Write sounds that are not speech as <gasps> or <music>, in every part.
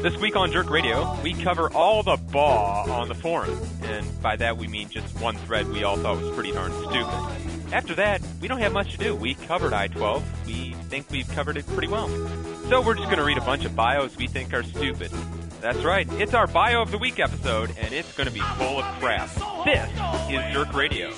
This week on Jerk Radio, we cover all the baw on the forum, and by that we mean just one thread we all thought was pretty darn stupid. After that, we don't have much to do. We covered I-12. We think we've covered it pretty well. So we're just going to read a bunch of bios we think are stupid. That's right, it's our Bio of the Week episode, and it's going to be full of crap. This is Jerk Radio.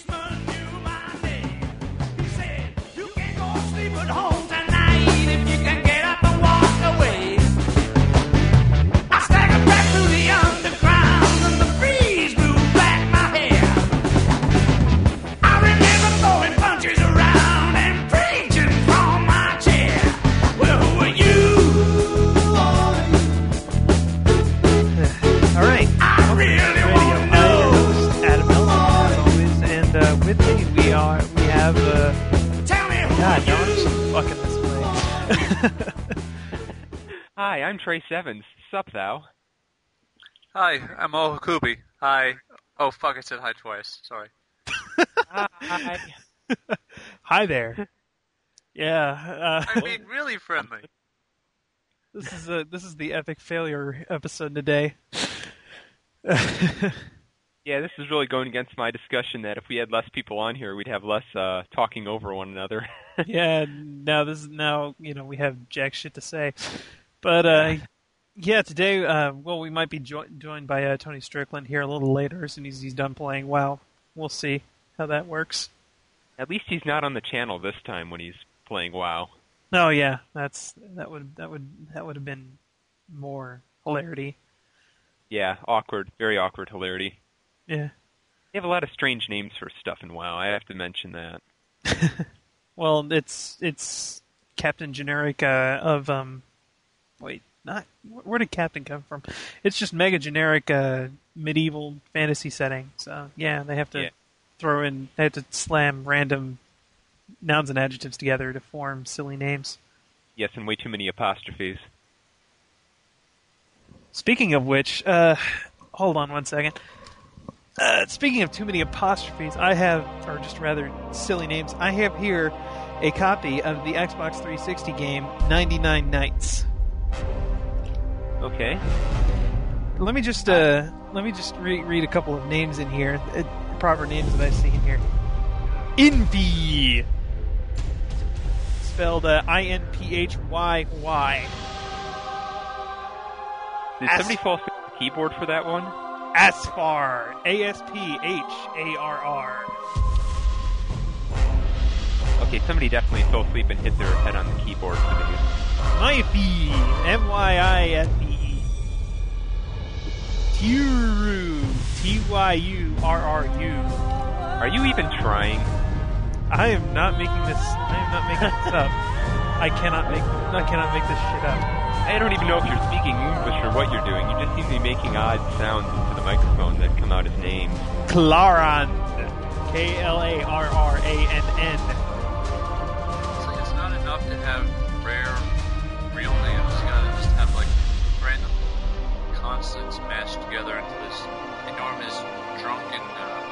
Hi, I'm Trace Evans. Sup, thou? Hi, I'm Mo Hakubi. Hi. Oh fuck, I said hi twice. Sorry. Hi. <laughs> Hi there. Yeah, I uh, mean, really friendly. this is a this is the epic failure episode today. <laughs> Yeah, this is really going against my discussion that if we had less people on here, we'd have less uh, talking over one another. <laughs> yeah, now this is now you know we have jack shit to say, but uh, yeah, today uh, well we might be jo- joined by uh, Tony Strickland here a little later as soon as he's done playing. WoW, we'll see how that works. At least he's not on the channel this time when he's playing WoW. Oh yeah, that's that would that would that would have been more hilarity. Yeah, awkward, very awkward hilarity. Yeah. They have a lot of strange names for stuff in WoW. I have to mention that. <laughs> Well, it's it's Captain Generic uh, of um. Wait, not where did Captain come from? It's just mega generic uh, medieval fantasy setting. So yeah, they have to Yeah. throw in. They have to slam random nouns and adjectives together to form silly names. Yes, and way too many apostrophes. Speaking of which, uh, hold on one second. Uh, speaking of too many apostrophes, I have, or just rather silly names, I have here a copy of the Xbox 360 game 99 Nights. Okay. Let me just uh, let me just re- read a couple of names in here, uh, proper names that I see in here. Inphy, spelled uh, I N P H Y Y. Did As- somebody fall asleep at the keyboard for that one? Aspar, A S P H A R R. Okay, somebody definitely fell asleep and hit their head on the keyboard for the Myfy, M Y I F E. T Y U R R U. Are you even trying? I am not making this. I am not making this up. I cannot make. I cannot make this shit up. I don't even know if you're speaking English or what you're doing. You just seem to be making odd sounds into the microphone that come out as names. Clarand, K L A R R A N N. It's it's not enough to have consonants mashed together into this enormous drunken. Uh,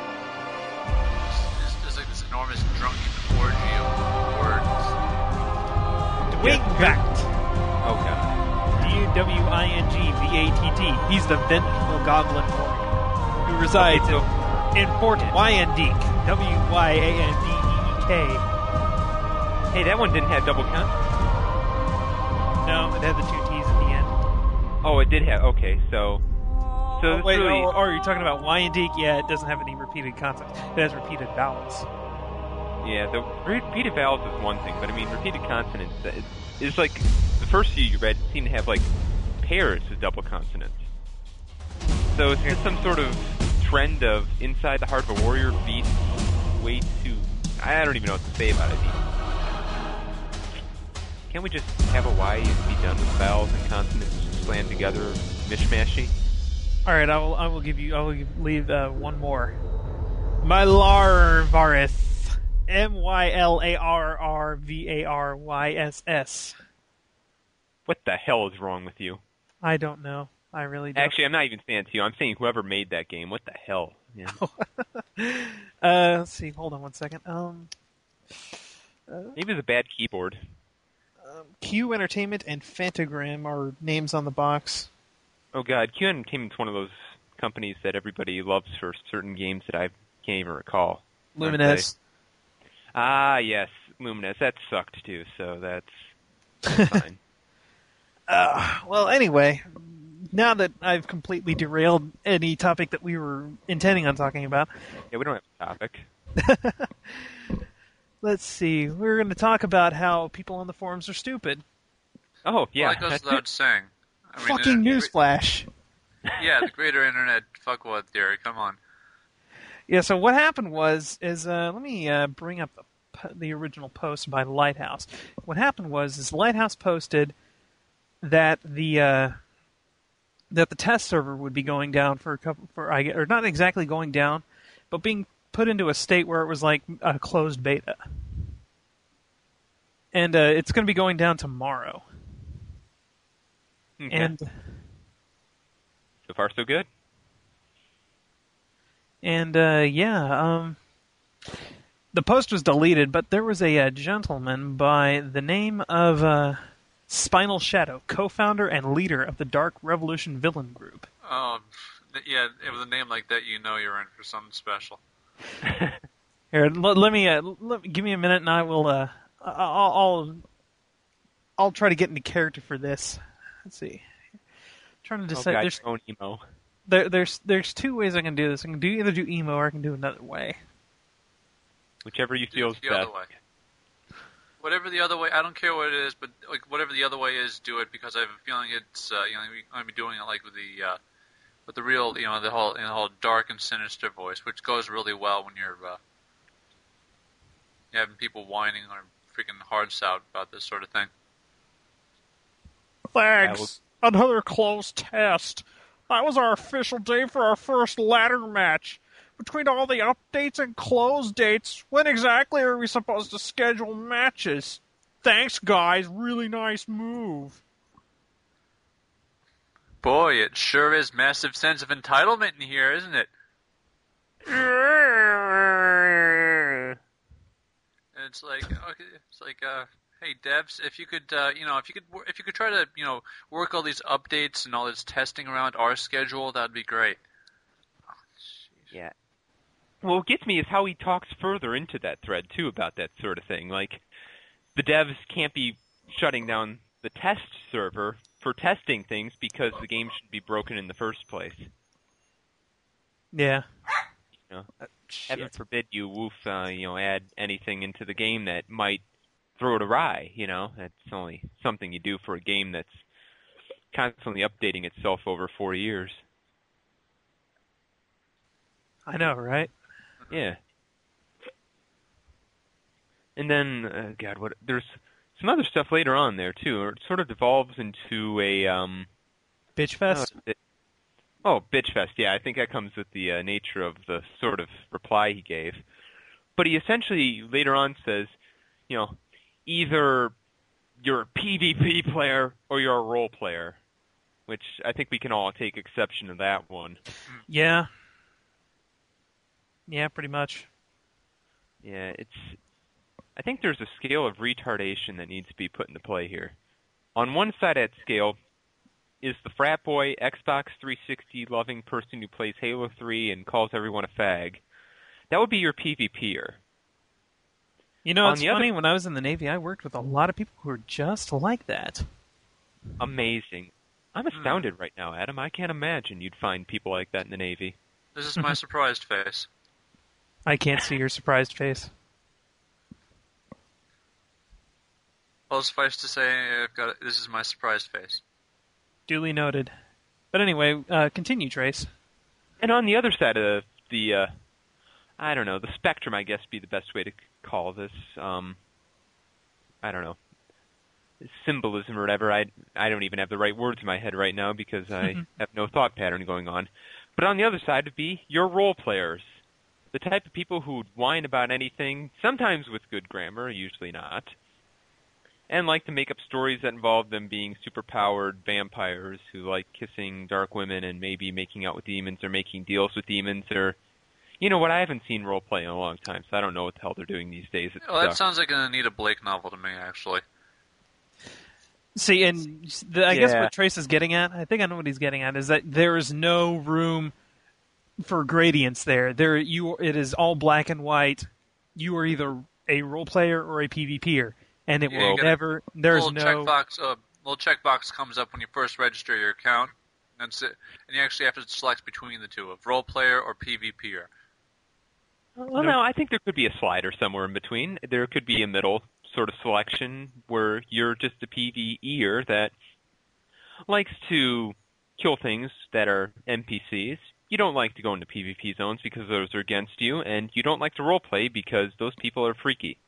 there's, there's like this enormous drunken orgy of words. Dwingvact, Oh god. D U W I N G V A T T. He's the vengeful goblin lord who resides Okay, so- in, in Fort Wyandeek. W Y A N D E E K. Hey, that one didn't have double count. No, it had the two Oh, it did have. Okay, so so Oh, it's wait, really oh, or are you talking about Wyandeek? Yeah, it doesn't have any repeated consonants. It has repeated vowels. yeah. The repeated vowels is one thing, but I mean repeated consonants. uh, it's like the first few you read seem to have like pairs of double consonants. So it's just some sort of trend of inside the heart of a warrior beats way too. I don't even know what to say about it. Can't we just have a Y and be done with vowels and consonants slammed together, mishmashy? All right, I will. I will give you. I will give, leave uh, one more. Mylarvarys. M Y L A R R V A R Y S S. What the hell is wrong with you? I don't know. I really don't. Actually, I'm not even saying to you. I'm saying whoever made that game. What the hell? Yeah. <laughs> uh, let's see. Hold on one second. Um, Maybe it's a bad keyboard. Q Entertainment and Phantagram are names on the box. Oh god, Q Entertainment's one of those companies that everybody loves for certain games that I can't even recall. aren't Lumines. Ah, yes, Lumines. That sucked too. So that's <laughs> fine. Uh, well, anyway, now that I've completely derailed any topic that we were intending on talking about, Yeah, we don't have a topic. <laughs> let's see. We're going to talk about how people on the forums are stupid. Oh yeah, well, that goes without saying. I mean, Fucking uh, newsflash. Yeah, the greater internet fuckwad theory. Come on. Yeah. So what happened was is uh, let me uh, bring up the the original post by Lighthouse. What happened was is Lighthouse posted that the uh, that the test server would be going down for a couple for I gue- or not exactly going down, but being put into a state where it was like a closed beta, and uh, it's going to be going down tomorrow. Okay. And so far so good. And uh, yeah, um, the post was deleted, but there was a, uh gentleman by the name of uh, Spinal Shadow, co-founder and leader of the Dark Revolution villain group. Um, th- yeah, with a name like that, you know you're in for something special. <laughs> Here, l- let me uh, let, give me a minute, and I will. Uh, I- I'll, I'll I'll try to get into character for this. Let's see. I'm trying to Oh decide. god, there's, your own emo. there, there's there's two ways I can do this. I can do either do emo or I can do another way. Whichever you feel is the best. other way. Whatever the other way, I don't care what it is, but like whatever the other way is, do it because I have a feeling it's uh, you know I'm gonna be doing it like with the uh, with the real you know the whole you know, the whole dark and sinister voice, which goes really well when you're uh, you're having people whining or freaking hard out about this sort of thing. Thanks. Another close test. That was our official day for our first ladder match. Between all the updates and close dates, when exactly are we supposed to schedule matches? Thanks, guys. Really nice move. Boy, it sure is massive sense of entitlement in here, isn't it? And it's like, okay, it's like, uh, hey, devs, if you could, uh, you know, if you could, if you could try to, you know, work all these updates and all this testing around our schedule, that'd be great. Oh. Yeah. Well, what gets me is how he talks further into that thread too about that sort of thing. Like, the devs can't be shutting down the test server for testing things because the game should be broken in the first place. Yeah. You know, Uh, heaven forbid you woof, uh, you know, add anything into the game that might throw it awry. You know, that's only something you do for a game that's constantly updating itself over four years. I know, right? Yeah. And then, uh, God, what? There's some other stuff later on there too. Or it sort of devolves into a um. Bitch fest. uh, oh, bitch fest. Yeah, I think that comes with the uh, nature of the sort of reply he gave. But he essentially later on says, you know, either you're a PvP player or you're a role player, which I think we can all take exception to that one. yeah. Yeah, pretty much. Yeah, it's. I think there's a scale of retardation that needs to be put into play here. On one side of that scale is the frat boy, Xbox 360 loving person who plays Halo 3 and calls everyone a fag. That would be your PvPer. You know, On it's the other- funny. When I was in the Navy, I worked with a lot of people who were just like that. Amazing. I'm hmm. astounded right now, Adam. I can't imagine you'd find people like that in the Navy. This is my <laughs> surprised face. I can't see your surprised face. Well, suffice to say, I've got this is my surprised face. Duly noted. But anyway, uh, continue, Trace. And on the other side of the, uh, I don't know, the spectrum, I guess, be the best way to call this. Um, I don't know, symbolism or whatever. I I don't even have the right words in my head right now because I have no thought pattern going on. But on the other side would be your role players, the type of people who would whine about anything, sometimes with good grammar, usually not, and like to make up stories that involve them being superpowered vampires who like kissing dark women and maybe making out with demons or making deals with demons or you know what I haven't seen role play in a long time, so I don't know what the hell they're doing these days. It's Well, that sucks. sounds like an Anita Blake novel to me, actually. See, and the, I guess what Trace is getting at, I think I know what he's getting at, is that there is no room for gradients there. There, you, it is all black and white. You are either a role player or a PvPer, and it Yeah, will you gotta- never. There's little no. checkbox. Uh, little checkbox comes up when you first register your account. That's it. And you actually have to select between the two of role player or PvPer. Well, no, I think there could be a slider somewhere in between. There could be a middle sort of selection where you're just a PvEer that likes to kill things that are NPCs. You don't like to go into PvP zones because those are against you, and you don't like to roleplay because those people are freaky.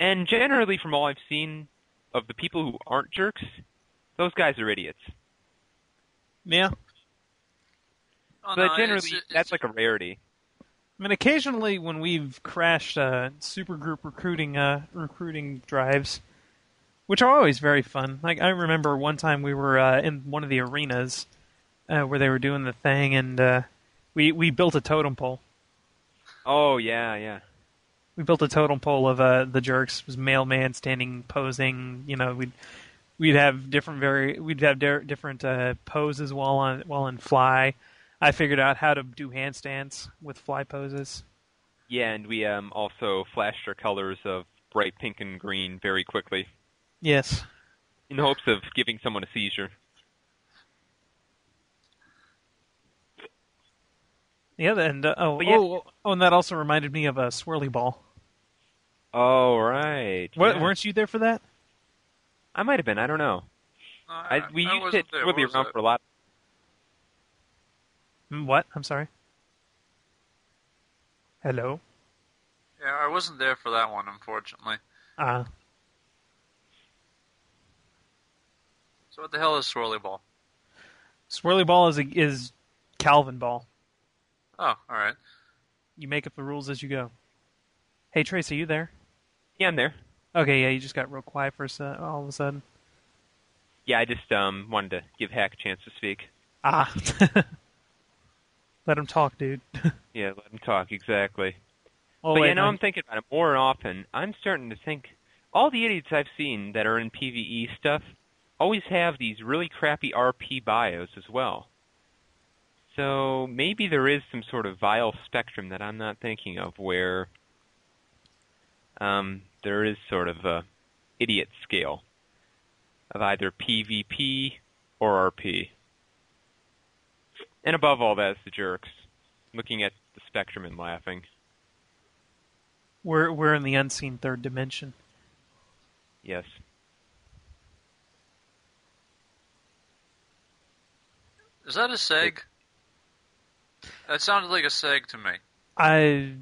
And generally, from all I've seen of the people who aren't jerks, those guys are idiots. Yeah, Oh, But no, generally, it's- it's- that's like a rarity. I mean, occasionally when we've crashed uh, supergroup recruiting uh, recruiting drives, which are always very fun. Like I remember one time we were uh, in one of the arenas uh, where they were doing the thing, and uh, we we built a totem pole. Oh yeah, yeah. We built a totem pole of uh, the jerks. It was mailman standing posing. You know, we'd we'd have different very we'd have di- different uh, poses while on while in fly. I figured out how to do handstands with fly poses. Yeah, and we um, also flashed our colors of bright pink and green very quickly Yes. in hopes of giving someone a seizure. Yeah, and uh, oh, yeah. oh, oh, and that also reminded me of a swirly ball. Oh right. What, yeah. Weren't you there for that? I might have been. I don't know. no, I, we I used wasn't it there. really What around that? for a lot. Mm, What? I'm sorry. Hello. Yeah, I wasn't there for that one, unfortunately. Uh, So what the hell is Swirly Ball? swirly ball is a, is Calvin ball. Oh, all right. You make up the rules as you go. Hey Trace, are you there? Yeah, I'm there. Okay, yeah, you just got real quiet for a se- all of a sudden. Yeah, I just um wanted to give Hack a chance to speak. Ah. <laughs> Let him talk, dude. <laughs> Yeah, let him talk exactly. oh, but wait, yeah, now no. I'm thinking about it more often. I'm starting to think all the idiots I've seen that are in PVE stuff always have these really crappy RP bios as well. So maybe there is some sort of vile spectrum that I'm not thinking of where um, there is sort of a idiot scale of either PvP or RP. And above all that is the jerks, looking at the spectrum and laughing. We're we're in the unseen third dimension. Yes. Is that a seg? That sounded like a seg to me. I.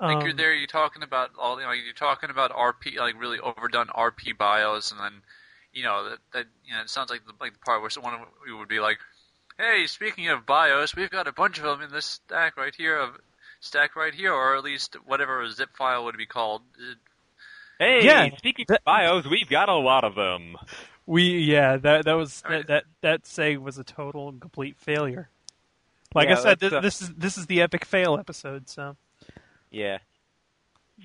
Like um, you're there, you're talking about all, you know, you're talking about RP, like really overdone RP bios, and then, you know, that, that you know, it sounds like the, like the part where someone would be like, "Hey, speaking of bios, we've got a bunch of them in this stack right here, of stack right here, or at least whatever a zip file would be called." Hey, Yeah, speaking that- of bios, we've got a lot of them. We yeah that that was I mean- that that, that seg was a total and complete failure. Like Yeah, I said, this, that's, uh, this is this is the epic fail episode. So Yeah.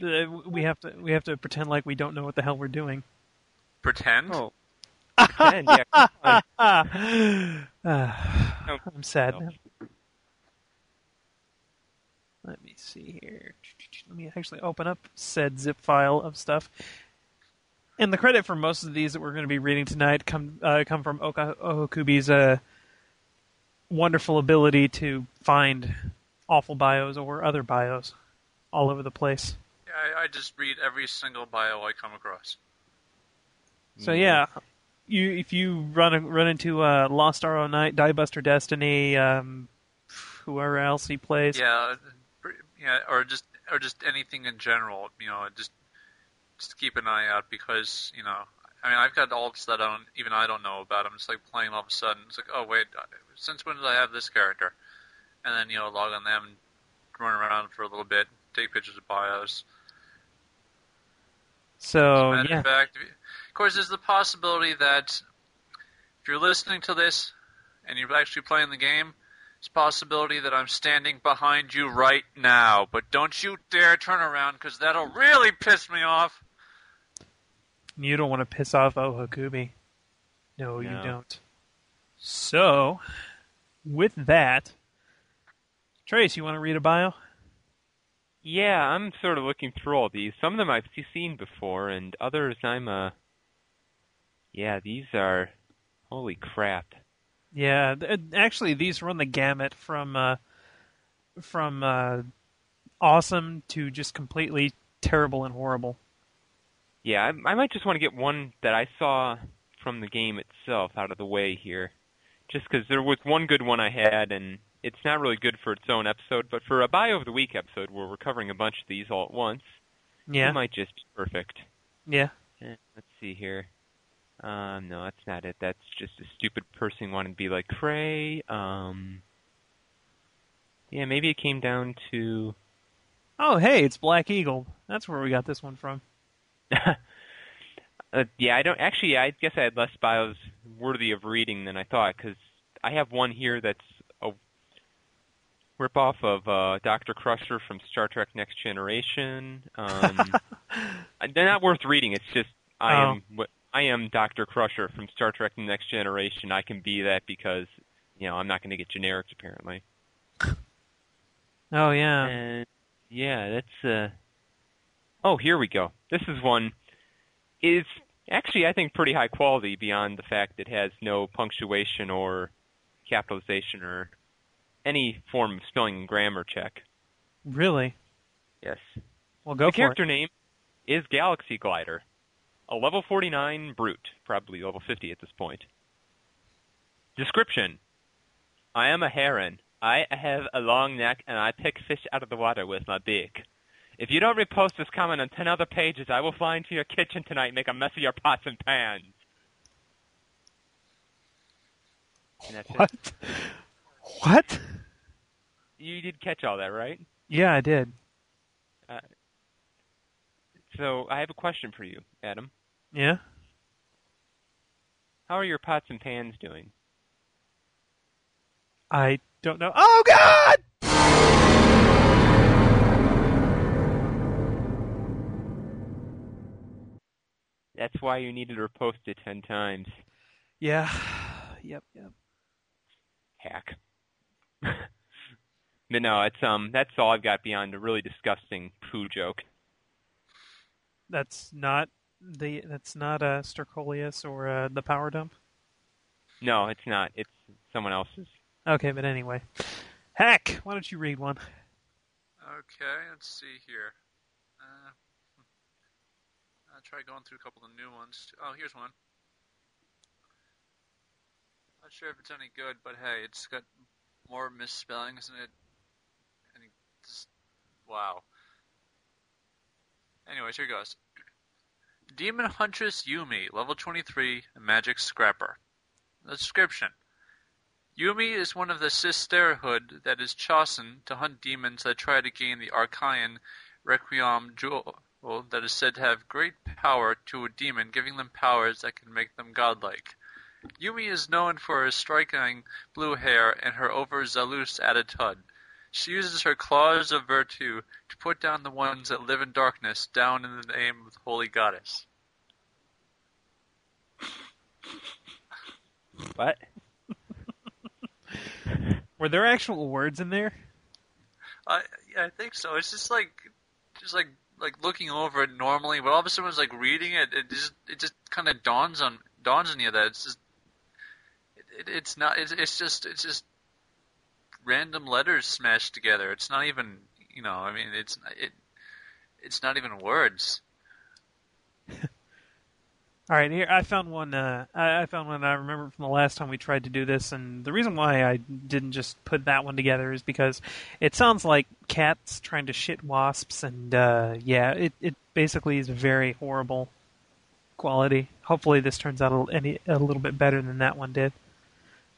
uh, we have to we have to pretend like we don't know what the hell we're doing. pretend. Oh. <laughs> And, yeah, come on. Ah, <sighs> Ah, No. I'm sad No. now. Let me see here. Let me actually open up said zip file of stuff. And the credit for most of these that we're going to be reading tonight come uh, come from Oka Ohokubi's uh, wonderful ability to find awful bios or other bios all over the place. Yeah, I, I just read every single bio I come across. So yeah, you if you run run into uh, Lost Arrow Knight, Diebuster Destiny, um, whoever else he plays. Yeah, yeah, or just or just anything in general. You know, just just keep an eye out because you know. I mean, I've got alts that I don't even I don't know about. I'm just like playing all of a sudden. It's like, oh wait, since when did I have this character? And then you know, log on them, run around for a little bit, take pictures of bios. So Matter yeah, of fact, of course, there's the possibility that if you're listening to this and you're actually playing the game, it's a possibility that I'm standing behind you right now. But don't you dare turn around, because that'll really piss me off. you don't want to piss off Ohakubi. No, you don't. So, with that, Trace, you want to read a bio? Yeah, I'm sort of looking through all these. Some of them I've seen before, and others I'm uh. Yeah, these are. Holy crap! Yeah, actually, these run the gamut from uh, from uh, awesome to just completely terrible and horrible. Yeah, I, I might just want to get one that I saw from the game itself out of the way here, just because there was one good one I had, and it's not really good for its own episode, but for a bio of the week episode where we're covering a bunch of these all at once, Yeah, it might just be perfect. yeah. Eh, let's see here. Um, no, that's not it. That's just a stupid person wanting to be like Cray. Um, yeah, maybe it came down to. Oh, hey, it's Black Eagle. That's where we got this one from. <laughs> uh, yeah, I don't actually. I guess I had less bios worthy of reading than I thought because I have one here that's ripoff of uh, Doctor Crusher from Star Trek: Next Generation. Um, <laughs> they're not worth reading. It's just I Oh. am what I am Doctor Crusher from Star Trek: Next Generation. I can be that because you know I'm not going to get generics apparently. Oh yeah, And yeah, that's uh Oh, here we go. This is one is actually I think pretty high quality beyond the fact it has no punctuation or capitalization or any form of spelling and grammar check. really? Yes. Well, go the for character it. name is Galaxy Glider. A level 49 brute, probably level 50 at this point. Description I am a heron. I have a long neck and I pick fish out of the water with my beak. If you don't repost this comment on 10 other pages, I will fly into your kitchen tonight and make a mess of your pots and pans. And that's it. What? You did catch all that, right? Yeah, I did. Uh, so I have a question for you, Adam. Yeah. How are your pots and pans doing? I don't know. Oh God! That's why you needed to repost it 10 times. Yeah. <sighs> Yep. Yep. hack. <laughs> but no, it's um that's all I've got beyond a really disgusting poo joke. That's not the. That's not uh, Stercolius or uh, the power dump. No, it's not. It's someone else's. Okay, but anyway, heck, why don't you read one? Okay, let's see here. Uh, <laughs> I'll try going through a couple of new ones. Oh, here's one. Not sure if it's any good, but hey, it's got more misspellings in it. And just, wow. Anyways, here goes. Demon Huntress Yumi, level 23, Magic Scrapper. The description. Yumi is one of the sisterhood that is chosen to hunt demons that try to gain the Archaean Requiem jewel that is said to have great power to a demon, giving them powers that can make them godlike. Yumi is known for her striking blue hair and her overzealous attitude. She uses her claws of virtue to put down the ones that live in darkness, down in the name of the holy goddess. What? Were there actual words in there? I yeah, I think so. It's just like just like like looking over it normally, but all of a sudden, it's like reading it, it just it just kind of dawns on dawns on you that it's just it, it, it's not it's, it's just it's just random letters smashed together. It's not even you know I mean it's it it's not even words. <laughs> All right, here I found one. Uh, I, I found one I remember from the last time we tried to do this, and the reason why I didn't just put that one together is because it sounds like cats trying to shit wasps, and uh, yeah, it it basically is very horrible quality. Hopefully, this turns out a, any a little bit better than that one did.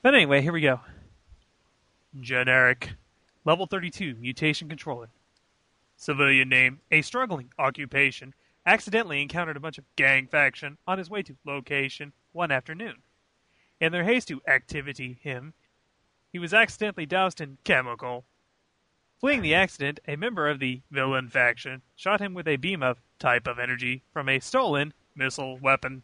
But anyway, here we go. Generic, level thirty-two mutation controller. civilian name, a struggling occupation, accidentally encountered a bunch of gang faction on his way to location one afternoon. In their haste to activity him, he was accidentally doused in chemical. Fleeing the accident, a member of the villain faction shot him with a beam of type of energy from a stolen missile weapon.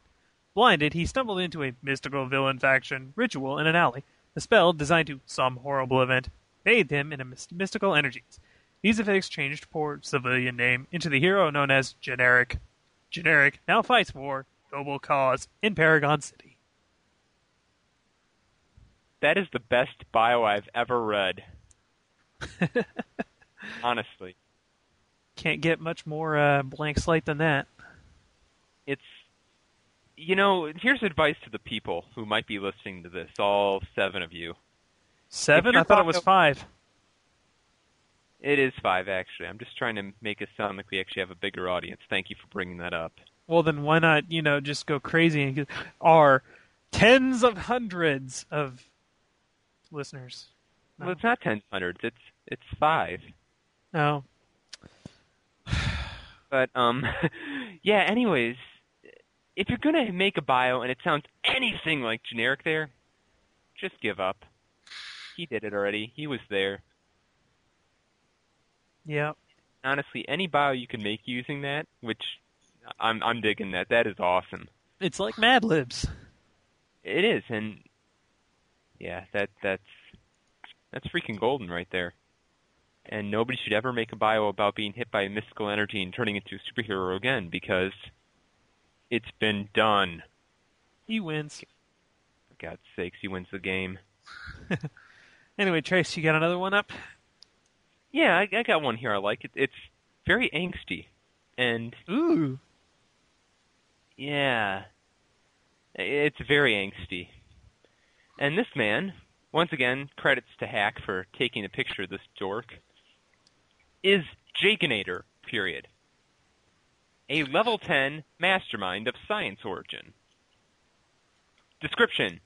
Blinded, he stumbled into a mystical villain faction ritual in an alley. A spell designed to some horrible event bathed him in mystical energies. These effects changed poor civilian name into the hero known as Generic. Generic now fights for noble cause in Paragon City. That is the best bio I've ever read. <laughs> Honestly, Can't get much more uh, blank slate than that. it's you know, here's advice to the people who might be listening to this, all seven of you. Seven? I thought it was five. It is five, actually. I'm just trying to make it sound like we actually have a bigger audience. Thank you for bringing that up. Well, then why not, you know, just go crazy and get our tens of hundreds of listeners? No. Well, it's not tens, of hundreds. It's it's five. No. <sighs> But um, <laughs> yeah. Anyways, if you're gonna make a bio and it sounds anything like generic, there, just give up. He did it already. He was there. Yeah. Honestly, any bio you can make using that, which I'm I'm digging that. That is awesome. It's like Mad Libs. It is, and yeah, that that's that's freaking golden right there. And nobody should ever make a bio about being hit by mystical energy and turning into a superhero again because it's been done. He wins. For God's sakes, he wins the game. <laughs> Anyway, Trace, you got another one up? Yeah, I, I got one here. I like it. It's very angsty, and Ooh. yeah, it's very angsty. And this man, once again, credits to Hack for taking a picture of this dork, is Jakeinator, period. A level 10 mastermind of science origin. Description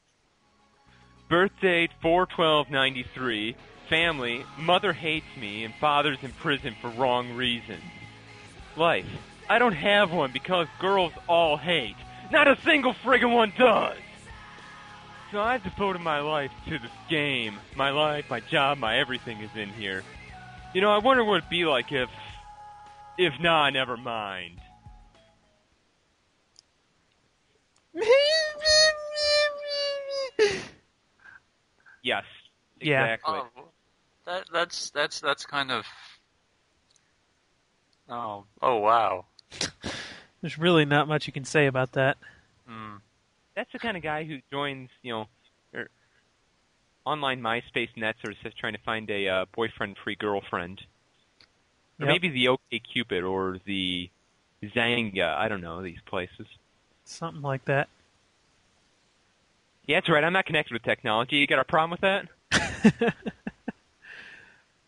Birth date 41293. Family Mother hates me and father's in prison for wrong reasons. Life I don't have one because girls all hate. Not a single friggin' one does! So I've devoted my life to this game. My life, my job, my everything is in here. You know, I wonder what it'd be like if. If nah, never mind. Yes. Yeah. Exactly. Oh, that that's that's that's kind of. Oh oh wow. <laughs> There's really not much you can say about that. Hmm. That's the kind of guy who joins, you know, er, online MySpace nets or is just trying to find a uh, boyfriend-free girlfriend. Or Yep. maybe the OK Cupid or the Xanga. I don't know these places. Something like that. Yeah, that's right. I'm not connected with technology. You got a problem with that? <laughs>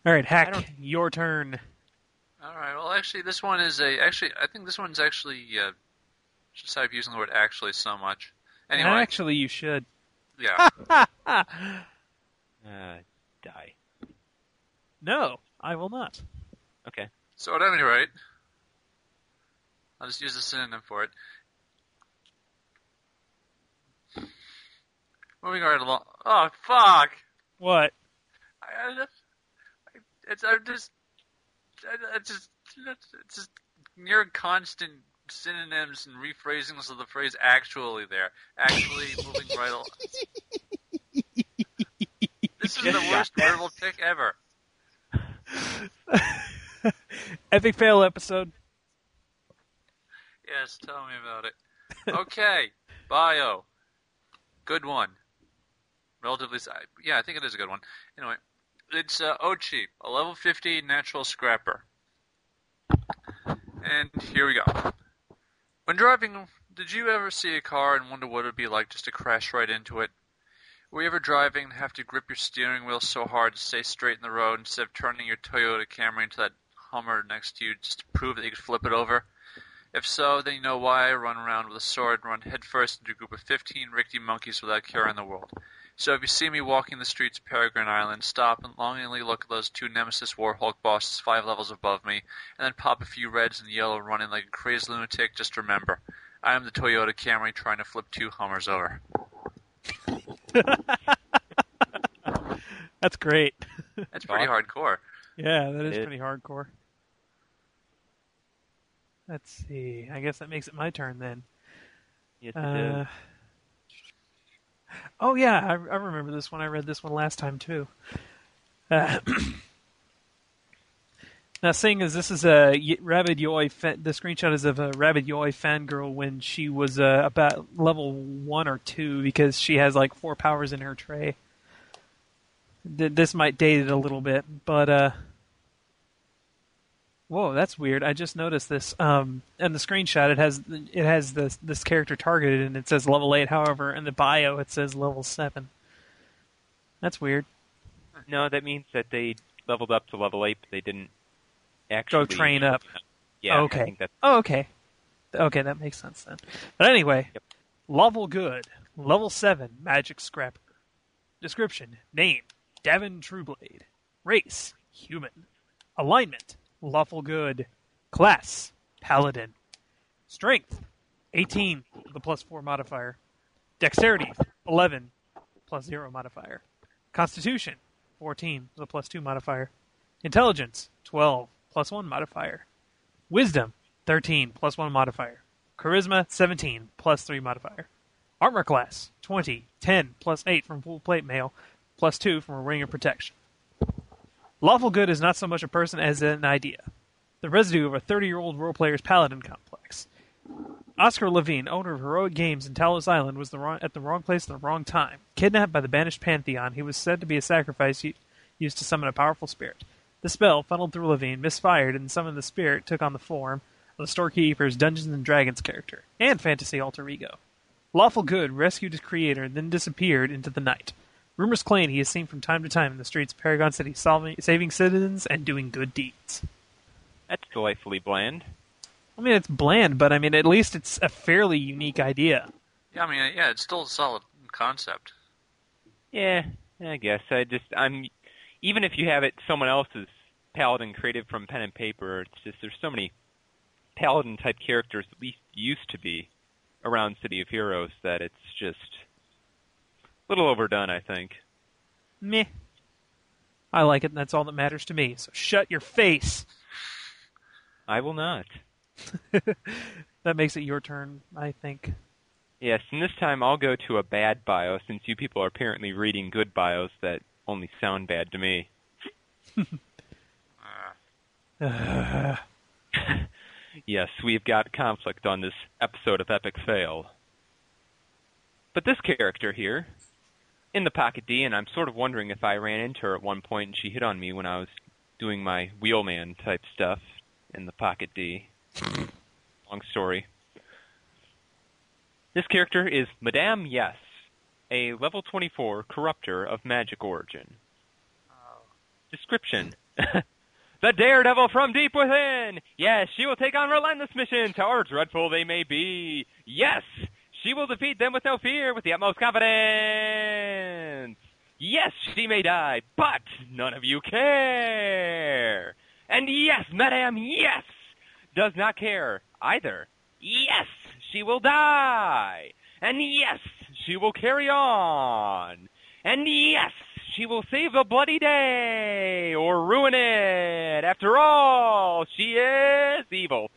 All right, Hack, your turn. All right. Well, actually, this one is a actually. I think this one's actually. Uh, should stop using the word actually so much. Anyway, Actually, you should. yeah. <laughs> Uh, die. no, I will not. Okay. So at any rate, I'll just use a synonym for it. Moving right along. Oh fuck! What? I, I just, I, it's I'm just, I, I just, it's just near constant synonyms and rephrasings of the phrase "actually." There, actually <laughs> moving right along. This is the <laughs> worst verbal pick ever. <laughs> Epic fail episode. Yes, tell me about it. Okay, bio. Good one. Relatively, yeah, I think it is a good one. Anyway, it's uh, Ochi, a level 50 natural scrapper. And here we go. When driving, did you ever see a car and wonder what it would be like just to crash right into it? Were you ever driving and have to grip your steering wheel so hard to stay straight in the road instead of turning your Toyota Camry into that Hummer next to you just to prove that you could flip it over? If so, then you know why I run around with a sword and run headfirst into a group of 15 rickety monkeys without care in the world. So if you see me walking the streets of Peregrine Island, stop and longingly look at those two Nemesis Warhawk bosses five levels above me, and then pop a few reds and yellow running like a crazy lunatic, just remember, I am the Toyota Camry trying to flip two Hummers over. <laughs> That's great. That's pretty hardcore. Yeah, that is It- pretty hardcore. Let's see. I guess that makes it my turn then. Yes, it Uh, is. Oh yeah, I, I remember this one. I read this one last time too. Uh, <clears throat> now, seeing as this is a Rabid Yoi, fa- the screenshot is of a Rabid Yoi fangirl when she was uh, about level one or two because she has like four powers in her tray. Th- This might date it a little bit, but uh, whoa, that's weird. I just noticed this. Um, in the screenshot, it has it has this this character targeted and it says level eight. However, in the bio, it says level seven. That's weird. No, that means that they leveled up to level eight, but they didn't actually go train up. Yeah, Okay. I think that's Oh, okay. Okay, that makes sense then. But anyway, Yep. level good, level seven, magic scrapper. Description: Name: Devin Trueblade. Race: Human. Alignment: Lawful good. Class: Paladin. Strength: 18 with a plus four modifier. Dexterity: 11 plus zero modifier. Constitution: 14 with a plus two modifier. Intelligence: 12 plus one modifier. Wisdom, 13, plus 1 modifier. Charisma, 17, plus 3 modifier. Armor class, 20, 10, plus 8 from full plate mail, plus 2 from a ring of protection. Lawful good is not so much a person as an idea. The residue of a 30 year old role player's paladin complex. Oscar Levine, owner of Heroic Games in Talos Island, was the wrong, at the wrong place at the wrong time. Kidnapped by the banished Pantheon, he was said to be a sacrifice used to summon a powerful spirit. The spell, funneled through Levine, misfired and summoned the spirit took on the form of the Storekeeper's Dungeons and Dragons character, and fantasy alter ego. Lawful Good rescued his creator and then disappeared into the night. Rumors claim he is seen from time to time in the streets of Paragon City, solving, saving citizens and doing good deeds. that's delightfully bland. I mean, it's bland, but I mean, at least it's a fairly unique idea. Yeah, I mean, yeah, it's still a solid concept. Yeah, I guess I just I'm even if you have it someone else's paladin created from pen and paper, it's just there's so many paladin type characters at least used to be around City of Heroes that it's just a little overdone, I think. Meh. I like it, and that's all that matters to me. So shut your face. I will not. <laughs> That makes it your turn, I think. Yes, and this time I'll go to a bad bio since you people are apparently reading good bios that only sound bad to me. Uh, <laughs> Yes, we've got conflict on this episode of Epic Fail. But this character here, in the Pocket D, and I'm sort of wondering if I ran into her at one point and she hit on me when I was doing my wheelman type stuff in the Pocket D. Long story. This character is Madame Yes, a level 24 corruptor of magic origin. Oh. Description. <laughs> the daredevil from deep within! Yes, she will take on relentless missions, however dreadful they may be. Yes, she will defeat them with no fear, with the utmost confidence. Yes, she may die, but none of you care. And yes, Madame, yes, does not care either. Yes, she will die. And yes, she will carry on. And yes, she will save the bloody day or ruin it. After all, she is evil.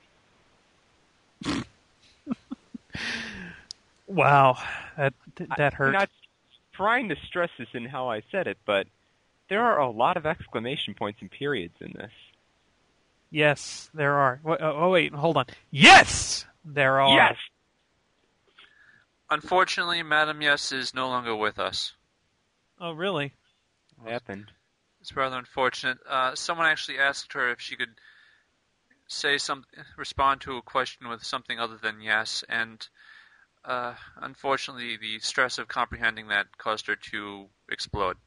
<laughs> Wow, that that hurt. I'm not trying to stress this in how I said it, but there are a lot of exclamation points and periods in this. Yes, there are. Oh, oh, wait, hold on. Yes, there are. Yes! unfortunately, Madam Yes is no longer with us. Oh, really? What happened? It's rather unfortunate. Uh, someone actually asked her if she could say some, respond to a question with something other than yes, and uh, unfortunately, the stress of comprehending that caused her to explode.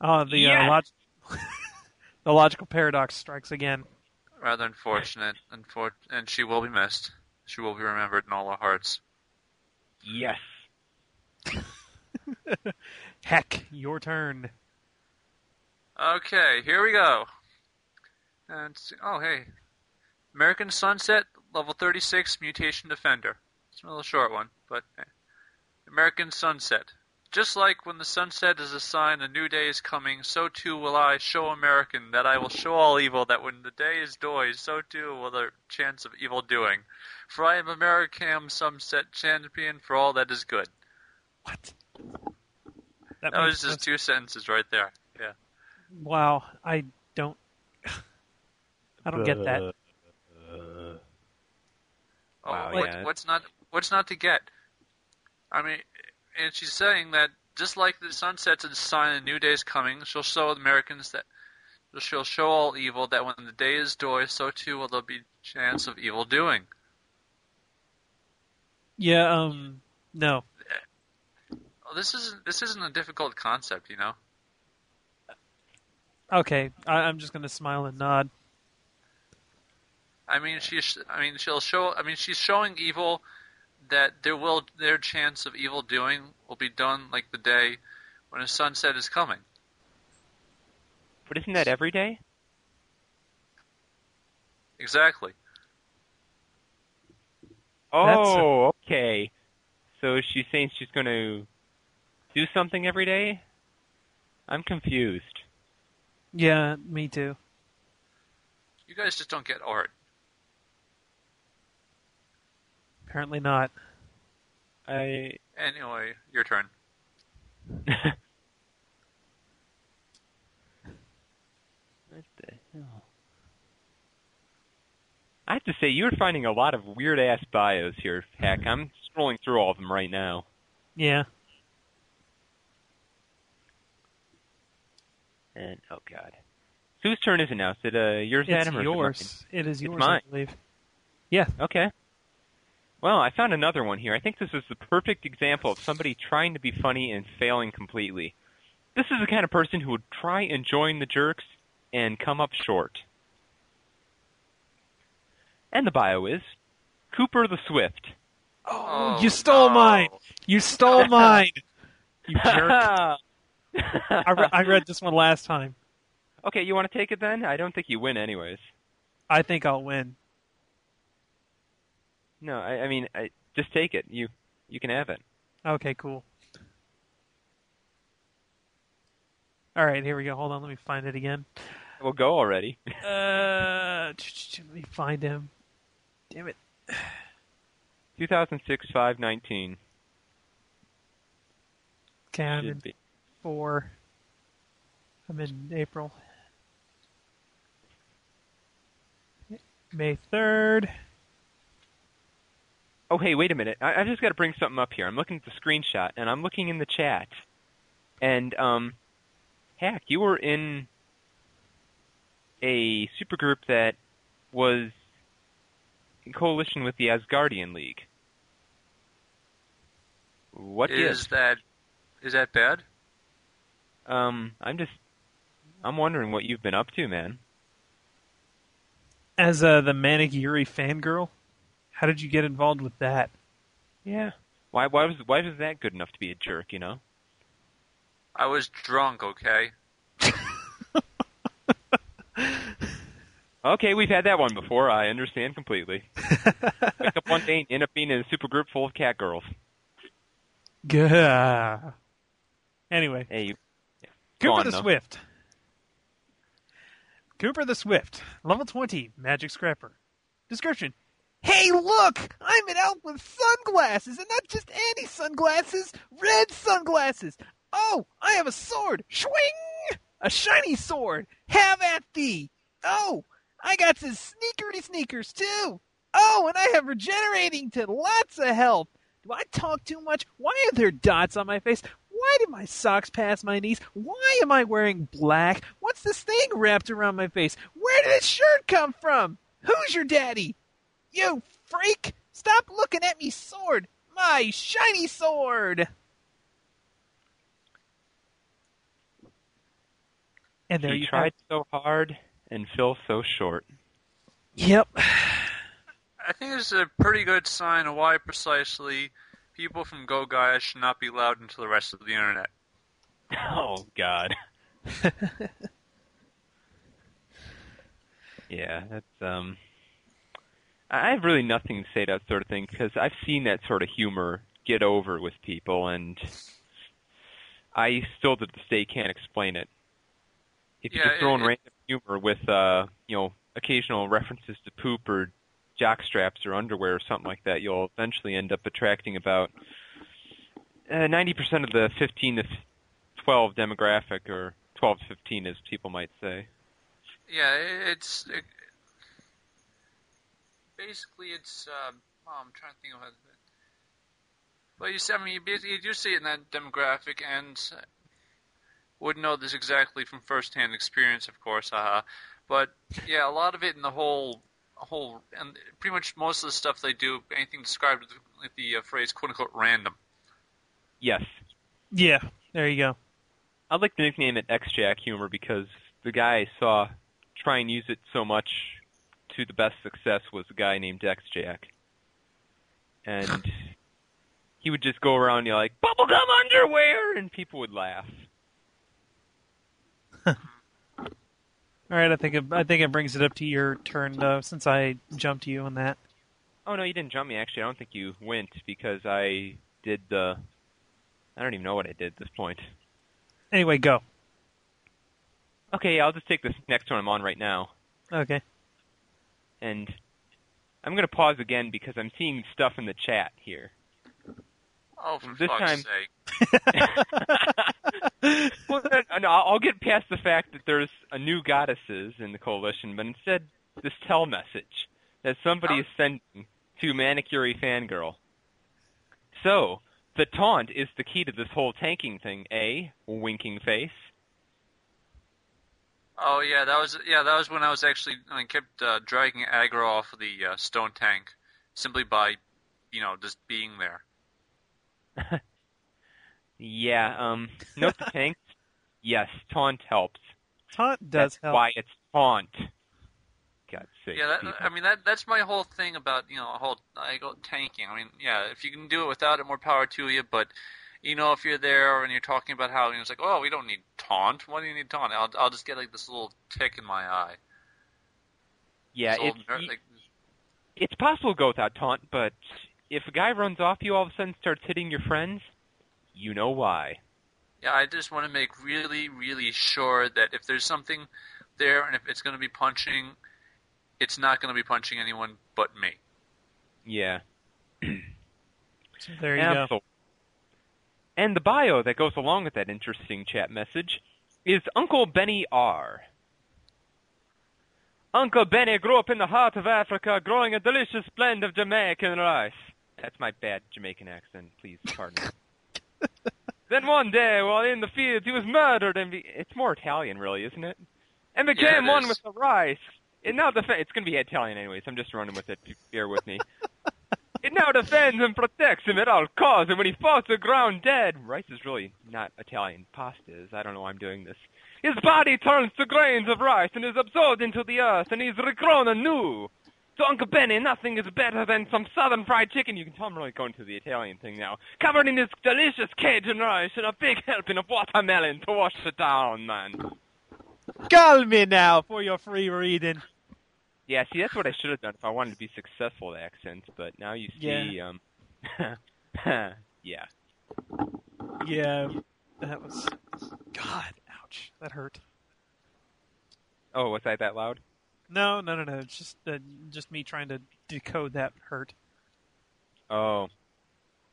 Oh, the uh, log- <laughs> the logical paradox strikes again. Rather unfortunate, unfor- and she will be missed. She will be remembered in all our hearts. Yes. <laughs> Heck, your turn. Okay, here we go. And oh hey, American Sunset level 36 mutation defender. It's a little short one, but eh. American Sunset. Just like when the sunset is a sign a new day is coming, so too will I show American that I will show all evil, that when the day is dawning, so too will the chance of evil doing. For I am American Sunset champion for all that is good. What? That makes was just sense. two sentences right there. Yeah. Wow, I don't. I don't get that. Oh, Wow, what, yeah. what's not what's not to get? I mean, and she's saying that just like the sun sets a sign a new day is coming, she'll show Americans that she'll show all evil that when the day is joy, so too will there be chance of evil doing. Yeah, um, no. Well, this isn't this isn't a difficult concept, you know. Okay, I, I'm just gonna smile and nod. I mean, she's I mean she'll show I mean she's showing evil that there will their chance of evil doing will be done like the day when a sunset is coming. But isn't that every day? Exactly. Oh, okay. So she's saying she's going to do something every day? I'm confused. Yeah, me too. You guys just don't get art. Apparently not. I Anyway, your turn. <laughs> what the hell? I have to say, you're finding a lot of weird ass bios here, Heck. I'm scrolling through all of them right now. Yeah. And oh god, whose turn is it now? Is it uh, yours, It's Adam, or is it yours. It is mine. I believe. Yeah. Okay. Well, I found another one here. I think this is the perfect example of somebody trying to be funny and failing completely. This is the kind of person who would try and join the jerks and come up short. And the bio is Cooper the Swift. Oh, you stole oh, mine. You stole <laughs> mine. You jerk. <laughs> I, re- I read this one last time. okay, you want to take it then? I don't think you win, anyways. I think I'll win. No, I, I mean, I, just take it. You you can have it. Okay, cool. All right, here we go. Hold on, let me find it again. We'll go already. <laughs> Uh, let me find him. Damn it. 2006 519 Okay, I'm in be. four. I'm in April. May third. Oh, hey, wait a minute. I, I just got to bring something up here. I'm looking at the screenshot, and I'm looking in the chat. And, um, heck, you were in a supergroup that was in coalition with the Asgardian League. What Is gives? that is that bad? Um, I'm just, I'm wondering what you've been up to, man. As uh, the Manic Yuri fangirl, how did you get involved with that? Yeah. Why, why was, why was that good enough to be a jerk, you know? I was drunk, okay? <laughs> Okay, we've had that one before. I understand completely. <laughs> Wake up one day and end up being in a supergroup full of cat girls. Gah. Anyway, Hey, you, Go Cooper on, the though. Swift. Cooper the Swift, level 20, Magic Scrapper. Description. Hey, look! I'm an elf with sunglasses, and not just any sunglasses, red sunglasses! Oh, I have a sword! Swing! A shiny sword! Have at thee! Oh, I got some sneakery sneakers, too! Oh, and I have regenerating to lots of health! Do I talk too much? Why are there dots on my face? Why do my socks pass my knees? Why am I wearing black? What's this thing wrapped around my face? Where did this shirt come from? Who's your daddy? You freak! Stop looking at me sword! My shiny sword! And there he you tried so hard and fell so short. Yep. I think it's a pretty good sign of why precisely People from Go Gaia should not be allowed into the rest of the internet. Oh God. <laughs> yeah, that's um. I have really nothing to say to that sort of thing because I've seen that sort of humor get over with people, and I still to this day can't explain it. If you Yeah, just throw in random humor with uh, you know, occasional references to poop or jock straps or underwear or something like that, you'll eventually end up attracting about uh, ninety percent of the fifteen to 12 demographic, or 12 to 15 as people might say. Yeah, it's it, basically it's. Uh, oh, I'm trying to think of it. Well, you see, I mean, you, basically- you do see it in that demographic, and wouldn't know this exactly from first-hand experience, of course, haha. But yeah, a lot of it in the whole, whole, and pretty much most of the stuff they do, anything described with the, with the uh, phrase "quote unquote" random. Yes. Yeah, there you go. I'd like to nickname it X-Jack humor because the guy I saw try and use it so much to the best success was a guy named X-Jack. And <laughs> he would just go around you like, bubblegum underwear! And people would laugh. <laughs> All right, I think it, I think it brings it up to your turn though, since I jumped you on that. Oh, no, you didn't jump me, actually. I don't think you went because I did the... I don't even know what I did at this point. Anyway, go. Okay, I'll just take this next one I'm on right now. Okay. And I'm going to pause again because I'm seeing stuff in the chat here. Oh, for This time- sake! <laughs> well, then, no, I'll get past the fact that there's a new goddesses in the coalition, but instead this tell message that somebody Oh. is sending to Manicure Fangirl. So, the taunt is the key to this whole tanking thing, eh? Winking face. Oh yeah, that was yeah that was when I was actually I kept uh, dragging aggro off of the uh, stone tank simply by you know just being there. <laughs> Yeah, um, note the <laughs> tanks. Yes, taunt helps. Taunt does That's help. why it's taunt. God's sake. Yeah, that, people. I mean that that's my whole thing about you know whole I go tanking. I mean yeah, if you can do it without it, more power to you. But you know if you're there and you're talking about how you know, it's like oh we don't need taunt. Why do you need taunt? I'll I'll just get like this little tick in my eye. yeah, This it's, old like, it's possible to go without taunt, but if a guy runs off you all of a sudden starts hitting your friends, you know why. Yeah, I just want to make really, really sure that if there's something there and if it's going to be punching, it's not going to be punching anyone but me. Yeah. So there you go. And the bio that goes along with that interesting chat message is Uncle Benny R. Uncle Benny grew up in the heart of Africa, growing a delicious blend of Jamaican rice. That's my bad Jamaican accent. Please pardon me. <laughs> then one day, while in the fields, he was murdered, and be- it's more Italian, really, isn't it? And became it one with the rice. And now the it's going to be Italian anyways. I'm just running with it. Bear with me. <laughs> It now defends and protects him at all costs, and when he falls to the ground dead, rice is really not Italian. Pasta is. I don't know why I'm doing this. His body turns to grains of rice and is absorbed into the earth, and he's regrown anew. So, Uncle Benny, nothing is better than some southern fried chicken. You can tell I'm really going to the Italian thing now. Covered in this delicious Cajun rice and a big helping of watermelon to wash it down, man. Call me now for your free reading. Yeah, see, that's what I should have done if I wanted to be successful at accents, but now you see, um, <laughs> yeah. Yeah, that was. God, ouch, that hurt. Oh, was I that loud? No, no, no, no. It's just uh, just me trying to decode that hurt. Oh,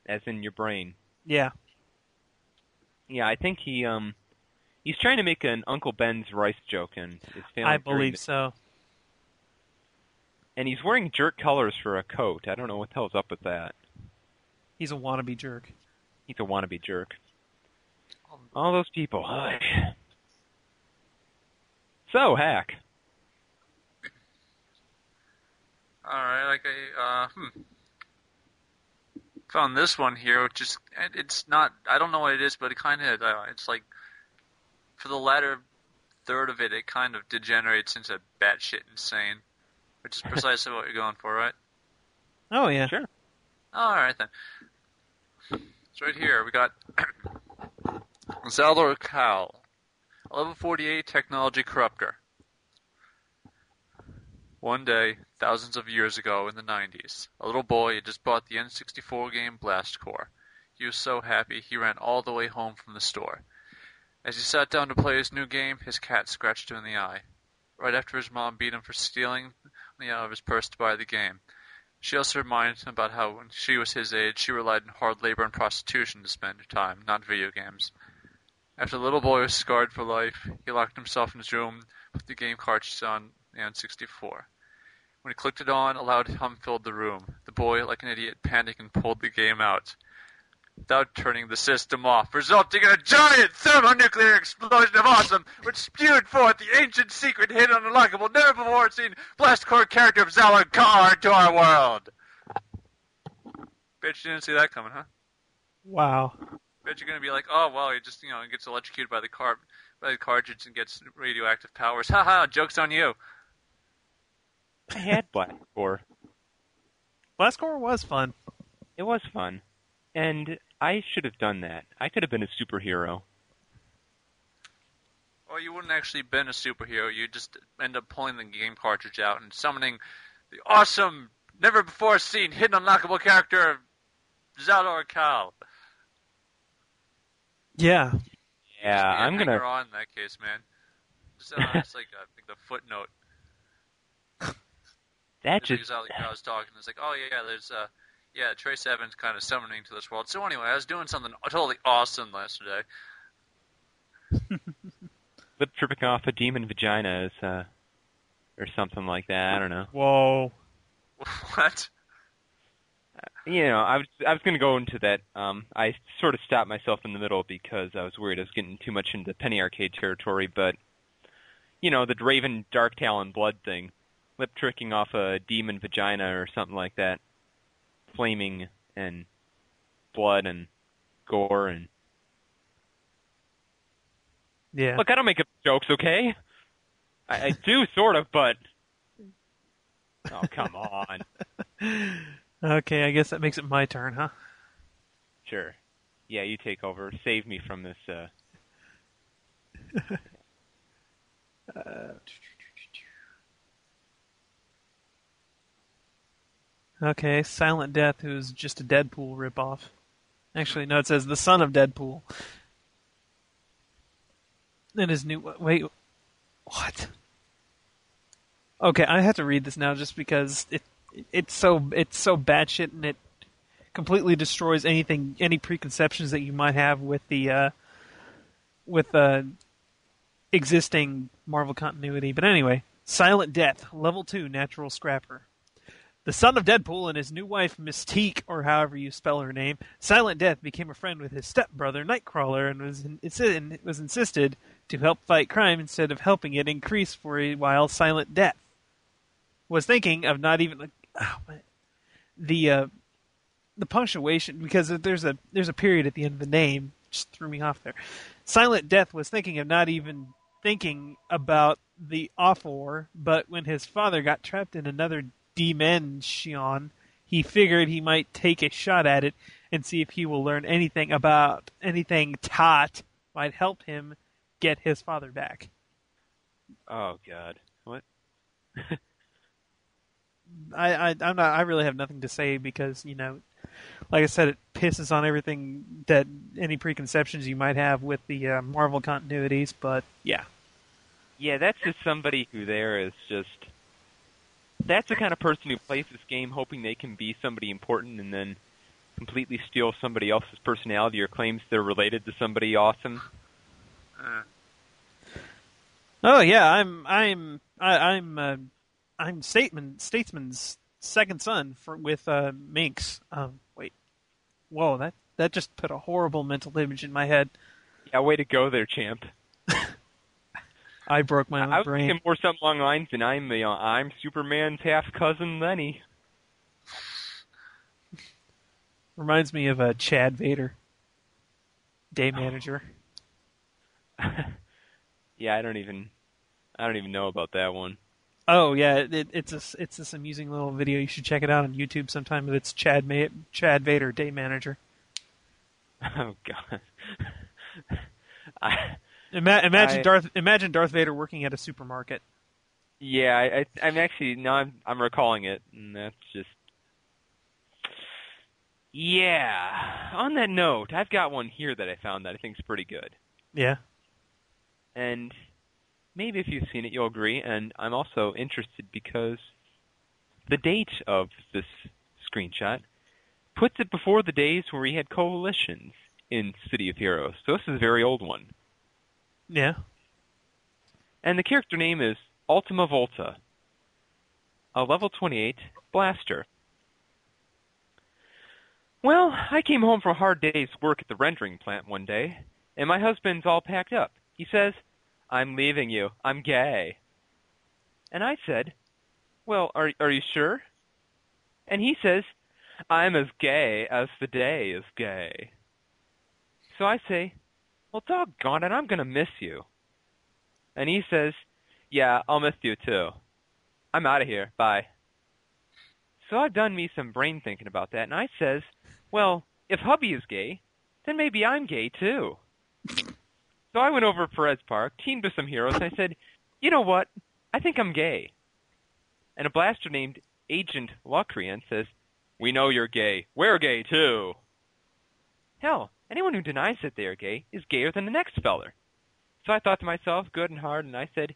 as in your brain. Yeah. Yeah, I think he, um, he's trying to make an Uncle Ben's rice joke, and is failing. I believe so. And he's wearing jerk colors for a coat. I don't know what the hell's up with that. He's a wannabe jerk. He's a wannabe jerk. All those people. Ugh. So, Hack. All right, like I uh, hmm. found this one here, which is it's not. I don't know what it is, but it kind of uh, it's like for the latter third of it, it kind of degenerates into batshit insane, which is precisely what you're going for, right? Oh yeah. Sure. All right then. It's right here. We got <clears throat> Zaldor Cal, a level 48 technology corruptor. One day, thousands of years ago in the 90s, a little boy had just bought the N64 game Blast Corps. He was so happy he ran all the way home from the store. As he sat down to play his new game, his cat scratched him in the eye. Right after his mom beat him for stealing money out of his purse to buy the game. She also reminded him about how when she was his age, she relied on hard labor and prostitution to spend her time, not video games. After the little boy was scarred for life, he locked himself in his room, put the game cartridge on the N64. When he clicked it on, a loud hum filled the room. The boy, like an idiot, panicked and pulled the game out without turning the system off, resulting in a giant thermonuclear explosion of awesome, which spewed forth the ancient secret hidden unlockable, never before seen Blast Corps character of Zalakar into our world. Bet you didn't see that coming, huh? Wow. Bet you're gonna be like, oh well, he just you know gets electrocuted by the car by the cartridge and gets radioactive powers. Ha ha! jokes on you. I had Black Core. Blast Corps was fun. It was fun. And I should have done that. I could have been a superhero. Well, you wouldn't actually been a superhero. You just end up pulling the game cartridge out and summoning the awesome, never before seen, hidden unlockable character of Zaldor Cal. Yeah. Yeah, I'm gonna. on in that case, man. Just, uh, <laughs> it's like I think the footnote. That It's just. like I was talking. It's like, oh yeah, there's uh, yeah, Trace Evans kind of summoning to this world. So anyway, I was doing something totally awesome yesterday. Lip <laughs> tripping off a demon vagina is, uh. Or something like that. I don't know. Whoa. <laughs> what? You know, I was I was gonna go into that. Um, I sort of stopped myself in the middle because I was worried I was getting too much into Penny Arcade territory. But you know, the Draven Dark Talon blood thing, lip tricking off a demon vagina or something like that, flaming and blood and gore and Yeah. look. I don't make up jokes, okay? I, I do <laughs> sort of, but oh come <laughs> on, Okay, I guess that makes it my turn, huh? sure. Yeah, you take over. Save me from this. uh <laughs> Okay, Silent Death, who's just a Deadpool ripoff. Actually, no, it says the son of Deadpool. And his new wait, what? Okay, I have to read this now just because it it's so it's so batshit and it completely destroys anything any preconceptions that you might have with the uh, with uh, existing Marvel continuity. But anyway, Silent Death, level two, natural scrapper. The son of Deadpool and his new wife Mystique, or however you spell her name, Silent Death became a friend with his stepbrother Nightcrawler and was in, was insisted to help fight crime instead of helping it increase for a while. Silent Death was thinking of not even oh, the uh, the punctuation because there's a there's a period at the end of the name just threw me off there. Silent Death was thinking of not even thinking about the offer, but when his father got trapped in another dimension, he figured he might take a shot at it and see if he will learn anything about anything taught might help him get his father back. Oh God, what? <laughs> I, I I'm not I really have nothing to say because you know like I said it pisses on everything that any preconceptions you might have with the uh, Marvel continuities but yeah Yeah, that's just somebody who there is just. That's the kind of person who plays this game hoping they can be somebody important and then completely steal somebody else's personality or claims they're related to somebody awesome. Uh, Oh yeah I'm I'm I, I'm uh, I'm Statesman Statesman's second son for with uh, Minx um wait whoa that that just put a horrible mental image in my head Yeah, way to go there, champ. I broke my own I was brain thinking more something along the lines than I'm, you know, I'm Superman's half cousin Lenny. reminds me of uh, Chad Vader day manager <laughs> yeah, I don't even, I don't even know about that one. Oh yeah, it, it's a it's this amusing little video. You should check it out on YouTube sometime. It's Chad Ma- Chad Vader, Day Manager. <laughs> Oh God. <laughs> I, Ima- imagine I- Darth. Imagine Darth Vader working at a supermarket. yeah, I, I, I'm actually now I'm I'm recalling it, and that's just. Yeah. On that note, I've got one here that I found that I think is pretty good, Yeah. and maybe if you've seen it, you'll agree. And I'm also interested because the date of this screenshot puts it before the days where we had coalitions in City of Heroes. So this is a very old one. Yeah. And the character name is Ultima Volta, a level 28 blaster. Well, I came home from a hard day's work at the rendering plant one day, and my husband's all packed up. He says, I'm leaving you. I'm gay. And I said, Well, are, are you sure? And he says, I'm as gay as the day is gay. So I say, Well, doggone it, I'm going to miss you. And he says, Yeah, I'll miss you too. I'm out of here. Bye. So I've done me some brain thinking about that, and I says, Well, if hubby is gay, then maybe I'm gay too. so I went over to Perez Park, teamed with some heroes, and I said, You know what? I think I'm gay. And a blaster named Agent Locrian says, We know you're gay. We're gay too. Hell, anyone who denies that they are gay is gayer than the next feller. So I thought to myself, good and hard, and I said,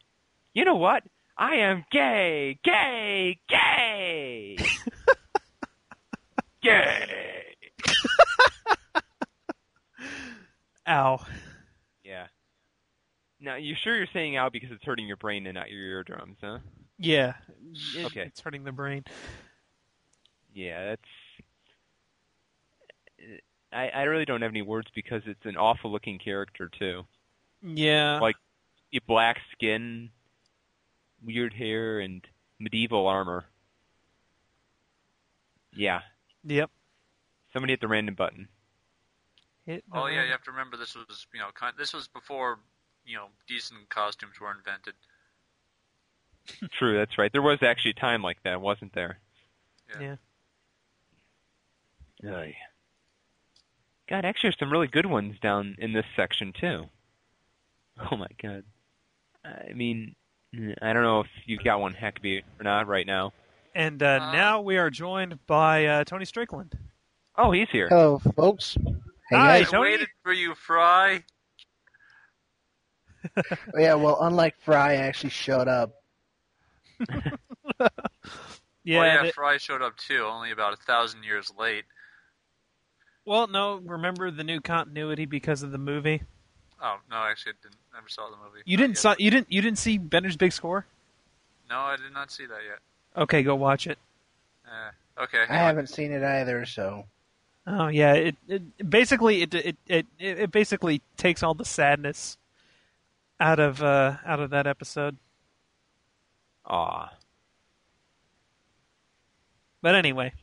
You know what? I am gay, gay, gay! <laughs> gay! Ow. Yeah. Now, you sure you're saying ow because it's hurting your brain and not your eardrums, huh? Yeah. It- Okay. It's hurting the brain. Yeah, that's. I, I really don't have any words because it's an awful looking character, too. Yeah. Like- black skin, weird hair, and medieval armor. Yeah. Yep. Somebody hit the random button. Hit the Oh yeah, ring. you have to remember this was you know kind, this was before you know decent costumes were invented. <laughs> True, that's right. There was actually a time like that, wasn't there? Yeah. Aye. God, actually, there's some really good ones down in this section too. Oh my God. I mean, I don't know if you've got one Heckby or not right now. And uh, Uh, now we are joined by uh, Tony Strickland. Oh, he's here. Hello, folks. Hey, Hi, guys. I Tony? waited for you, Fry. <laughs> Yeah, well, unlike Fry, I actually showed up. <laughs> Yeah. oh yeah, th- Fry showed up too, only about a thousand years late. Well, no. Remember the new continuity because of the movie. Oh no, actually, I didn't. Never saw the movie. You Not didn't saw. You didn't. You didn't see Bender's Big Score. No, I did not see that yet. Okay, go watch it. Uh, okay. I haven't seen it either, so Oh yeah, it, it basically it, it it it basically takes all the sadness out of uh out of that episode. Aw. But anyway,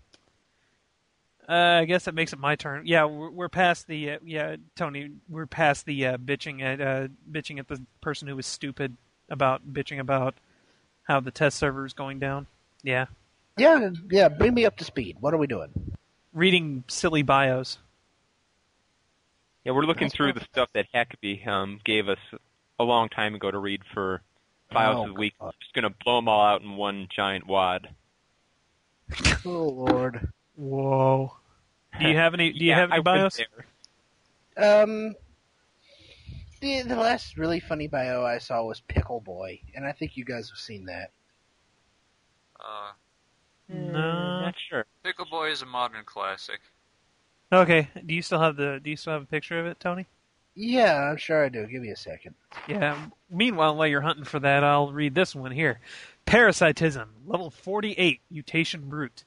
uh, I guess that makes it my turn. Yeah, we're, we're past the uh, yeah Tony. We're past the uh, bitching at uh, bitching at the person who was stupid about bitching about how the test server is going down. Yeah, yeah, yeah. Bring me up to speed. What are we doing? reading silly bios. Yeah, we're looking That's through the stuff that Heckby um, gave us a long time ago to read for files Oh, of the Week. God. Just going to blow them all out in one giant wad. <laughs> Oh Lord. Whoa. Do you have any? Do you Yeah, have any I bios? Um, the the last really funny bio I saw was Pickle Boy, and I think you guys have seen that. Uh, No. Not sure. Pickle Boy is a modern classic. Okay. Do you still have the? Do you still have a picture of it, Tony? Yeah, I'm sure I do. Give me a second. Yeah. Meanwhile, while you're hunting for that, I'll read this one here. Parasitism, level 48, mutation brute.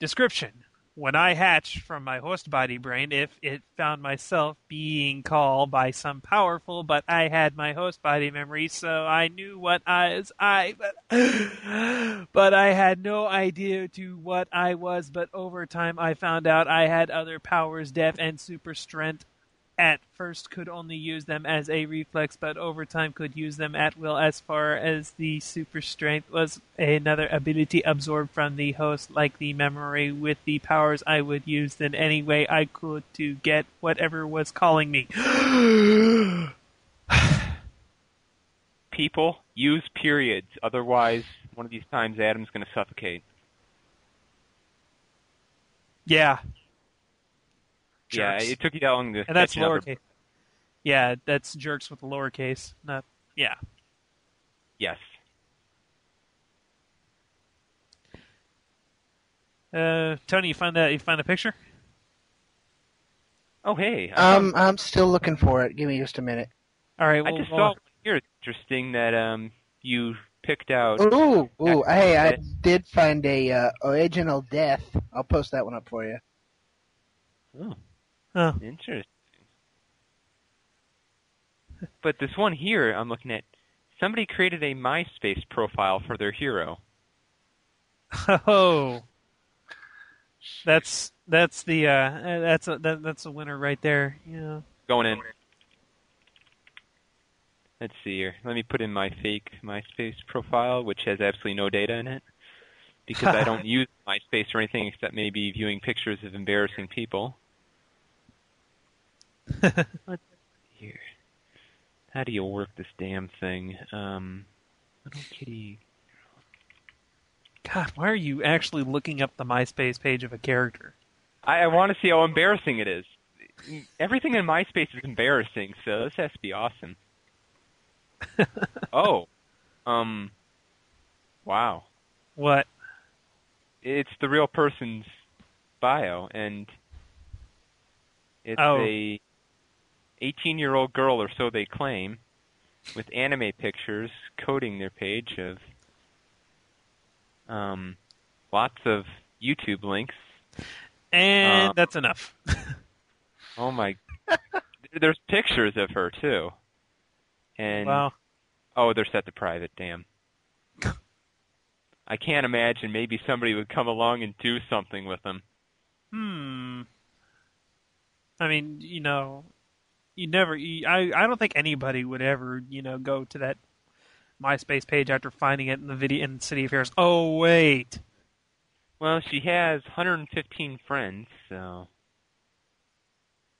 Description. When I hatched from my host body brain, if it found myself being called by some powerful, but I had my host body memory, so I knew what I was I, but, <gasps> but I had no idea to what I was. But over time, I found out I had other powers, death and super strength. At first could only use them as a reflex, but over time could use them at will. As far as the super strength was another ability absorbed from the host, like the memory. With the powers, I would use them any way I could to get whatever was calling me. <sighs> People use periods, otherwise, one of these times Adam's going to suffocate. yeah, Yeah, Jerks. it took you that long to and that's catch up. lowercase. Yeah, that's jerks with the lowercase. Not yeah. Yes. Uh, Tony, you find that you find a picture? Oh, hey. I, Um, I'm still looking for it. Give me just a minute. All right. I just well, saw one here. It's interesting that um you picked out. Ooh, ooh, hey, I did find a uh, original death. I'll post that one up for you. Oh, Oh. interesting. But this one here, I'm looking at. Somebody created a MySpace profile for their hero. <laughs> Oh, that's that's the uh, that's a that, that's a winner right there. Yeah. Going in. Let's see here. Let me put in my fake MySpace profile, which has absolutely no data in it, because I <laughs> don't use MySpace or anything except maybe viewing pictures of embarrassing people. Let's here. How do you work this damn thing? Um, little kitty. God, why are you actually looking up the MySpace page of a character? I, I want to see how embarrassing it is. Everything in MySpace is embarrassing, so this has to be awesome. <laughs> oh, um, wow. What? It's the real person's bio, and it's Oh. a 18-year-old girl, or so they claim, with anime pictures coating their page of um, lots of YouTube links. And Uh, that's enough. <laughs> Oh my! There's pictures of her too, and wow. oh, they're set to private. Damn. I can't imagine. Maybe somebody would come along and do something with them. Hmm. I mean, you know, you never. You, I I don't think anybody would ever, you know, go to that MySpace page after finding it in the video in City of Affairs. Oh wait. Well, she has 115 friends, so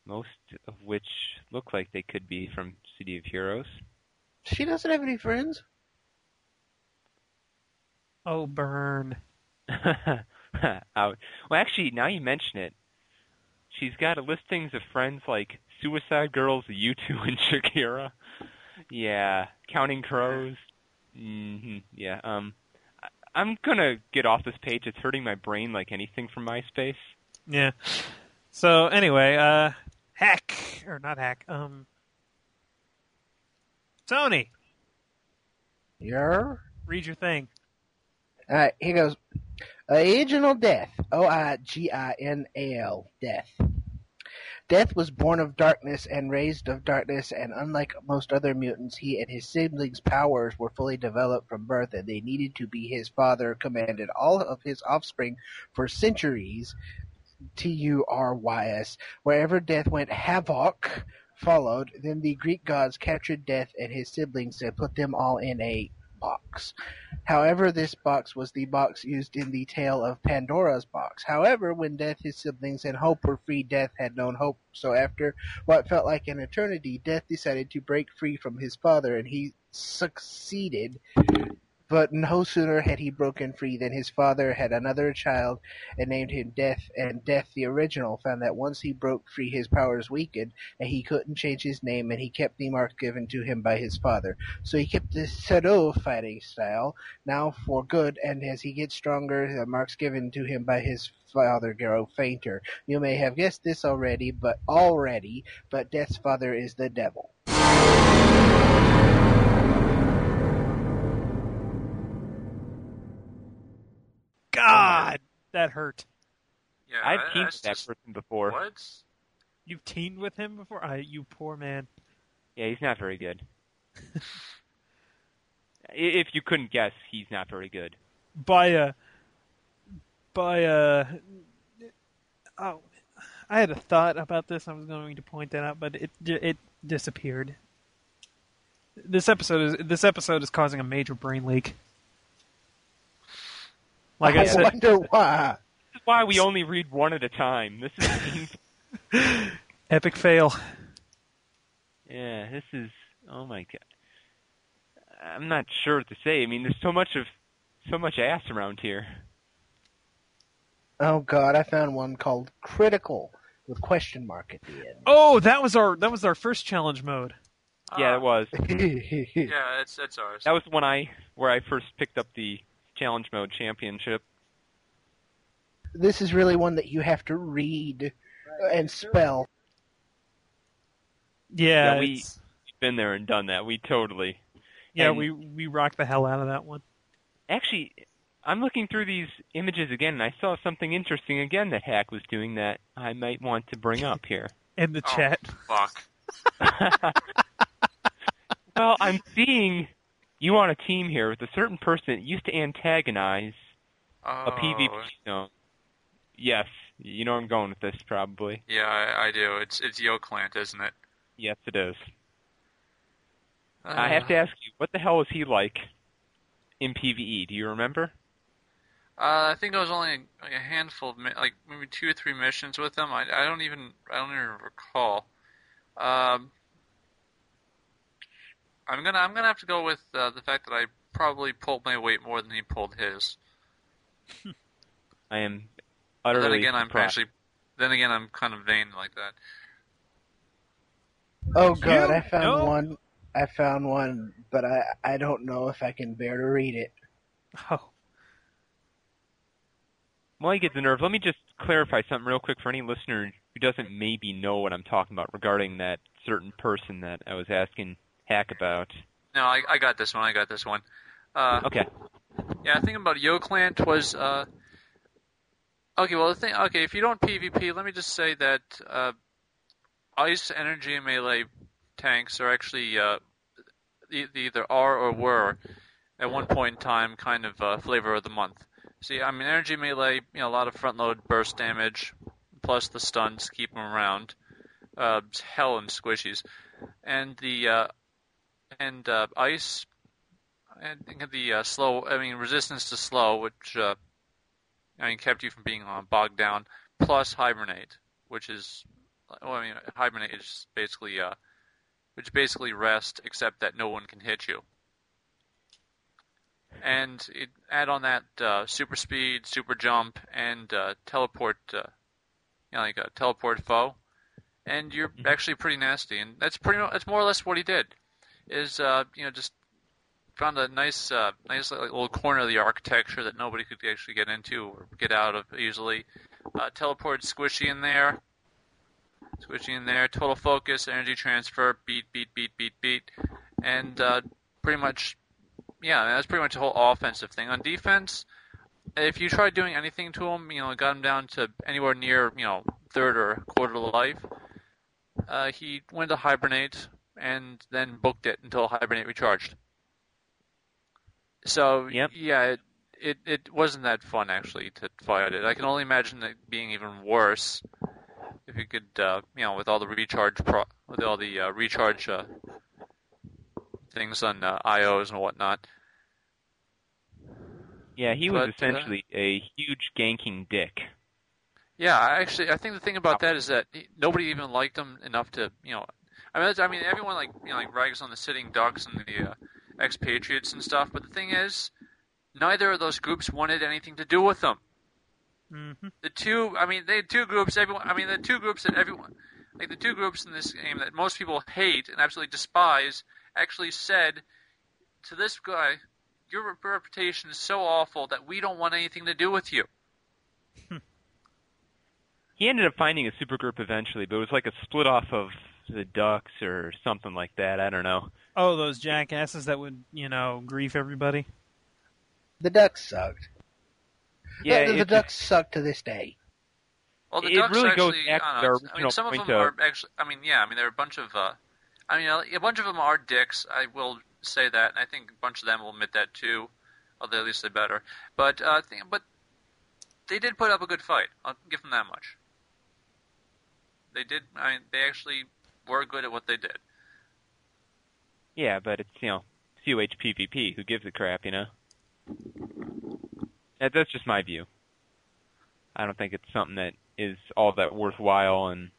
most of which look like they could be from City of Heroes. She doesn't have any friends. Oh burn. <laughs> Out. Well, actually, now you mention it, she's got a listings of friends like Suicide Girls, U2, and <laughs> Shakira. Yeah, Counting Crows. hmm Yeah. Um, I- I'm gonna get off this page. It's hurting my brain like anything from MySpace. Yeah. So anyway, uh, hack or not hack? Um, Tony, You're read your thing. All right, here goes. Original death. O I G I N A L. Death. Death was born of darkness and raised of darkness, and unlike most other mutants, he and his siblings' powers were fully developed from birth, and they needed to be his father, commanded all of his offspring for centuries. T U R Y S. Wherever death went, havoc followed. Then the Greek gods captured death and his siblings and put them all in a box. However, this box was the box used in the tale of Pandora's box. However, when Death, his siblings, and Hope were free, Death had known Hope. So after what felt like an eternity, Death decided to break free from his father, and he succeeded. But no sooner had he broken free than his father had another child and named him Death, and Death, the original, found that once he broke free his powers weakened, and he couldn't change his name, and he kept the mark given to him by his father. So he kept the pseudo fighting style, now for good, and as he gets stronger, the marks given to him by his father grow fainter. You may have guessed this already, but already, but Death's father is the devil. That hurt. Yeah, I've that- teamed with that just- person before. What? You've teamed with him before? I, you poor man. Yeah, he's not very good. <laughs> If you couldn't guess, he's not very good. By a, by a, oh, I had a thought about this. I was going to point that out, but it it disappeared. This episode is this episode is causing a major brain leak. Like I, I said, wonder why. This is why we only read one at a time. This is <laughs> epic fail. yeah, this is oh my god. I'm not sure what to say. I mean, there's so much of so much ass around here. Oh god, I found one called Critical with question mark at the end. Oh, that was our that was our first challenge mode. Yeah, Ah, it was. <laughs> Yeah, it's that's ours. That was when I where I first picked up the challenge mode championship. this is really one that you have to read and spell. Yeah, Yeah, we, have Been there and done that. We totally. yeah, and- we we rocked the hell out of that one. Actually, I'm looking through these images again, and I saw something interesting again that Hack was doing that I might want to bring up here. <laughs> In the Oh, chat. Fuck. <laughs> well, I'm seeing you on a team here with a certain person that used to antagonize Oh, a PvP zone. Yes, you know where I'm going with this, probably. Yeah, I, I do. It's it's Yoklant, isn't it? Yes, it is. I have to ask you, what the hell was he like in PvE? Do you remember? Uh, I think it was only like a handful of like maybe two or three missions with him. I, I don't even I don't even recall. Um, I'm gonna I'm gonna have to go with uh, the fact that I probably pulled my weight more than he pulled his. I am But utterly then again, I'm surprised. actually then again I'm kind of vain like that. Oh god, You I found know- one. I found one, but I I don't know if I can bear to read it. Oh, While you get the nerve, let me just clarify something real quick for any listener who doesn't maybe know what I'm talking about regarding that certain person that I was asking Hack about. No, I, I got this one. I got this one. Uh, Okay. Yeah, the thing about Yoklant was uh Okay, well the thing okay, if you don't PvP, let me just say that uh ice energy and melee tanks are actually uh either are or were at one point in time kind of uh, flavor of the month. See, I mean energy melee, you know, a lot of front load burst damage plus the stuns keep them around. Uh hell and squishies. And the uh and uh ice and the uh, slow. I mean, resistance to slow, which uh, I mean kept you from being uh, bogged down. Plus hibernate, which is, well, I mean, hibernate is basically, uh, which basically rest, except that no one can hit you. And it, add on that uh, super speed, super jump, and uh, teleport, uh, you know, like a teleport foe, and you're Mhm. actually pretty nasty. And that's pretty. That's more or less what he did. Is uh, you know just found a nice, uh, nice little corner of the architecture that nobody could actually get into or get out of easily. Uh, teleport squishy in there, squishy in there. Total focus, energy transfer, beat, beat, beat, beat, beat, and uh, pretty much, yeah, that's pretty much the whole offensive thing. On defense, if you tried doing anything to him, you know, got him down to anywhere near, you know, third or quarter of life, uh, he went to hibernate and then booked it until hibernate recharged. So Yep. yeah, it, it it wasn't that fun actually to fight it. I can only imagine it being even worse if you could, uh, you know, with all the recharge pro- with all the uh, recharge uh, things on uh, IOs and whatnot. Yeah, he was But, uh, essentially a huge ganking dick. Yeah, actually, I think the thing about that is that nobody even liked him enough to, you know, I mean, I mean, everyone like, you know, like rags on the sitting ducks and the uh, expatriates and stuff. But the thing is, neither of those groups wanted anything to do with them. hmm The two, I mean, they had two groups. Everyone, I mean, the two groups that everyone, like the two groups in this game that most people hate and absolutely despise, actually said to this guy, "Your reputation is so awful that we don't want anything to do with you." He ended up finding a supergroup eventually, but it was like a split off of the Ducks or something like that. I don't know. Oh, those jackasses that would you know grief everybody. The ducks sucked. Yeah, the, the it's- ducks suck to this day. Well, the It Ducks really goes actually, back I to don't their I mean, original some of them of- are actually. I mean, yeah, I mean, there are a bunch of. Uh, I mean, a bunch of them are dicks. I will say that, and I think a bunch of them will admit that too. Although at least they're better. But uh, th- but they did put up a good fight. I'll give them that much. They did. I mean, they actually were good at what they did. Yeah, but it's you know COH PvP. Who gives a crap, you know? That- That's just my view. I don't think it's something that is all that worthwhile, and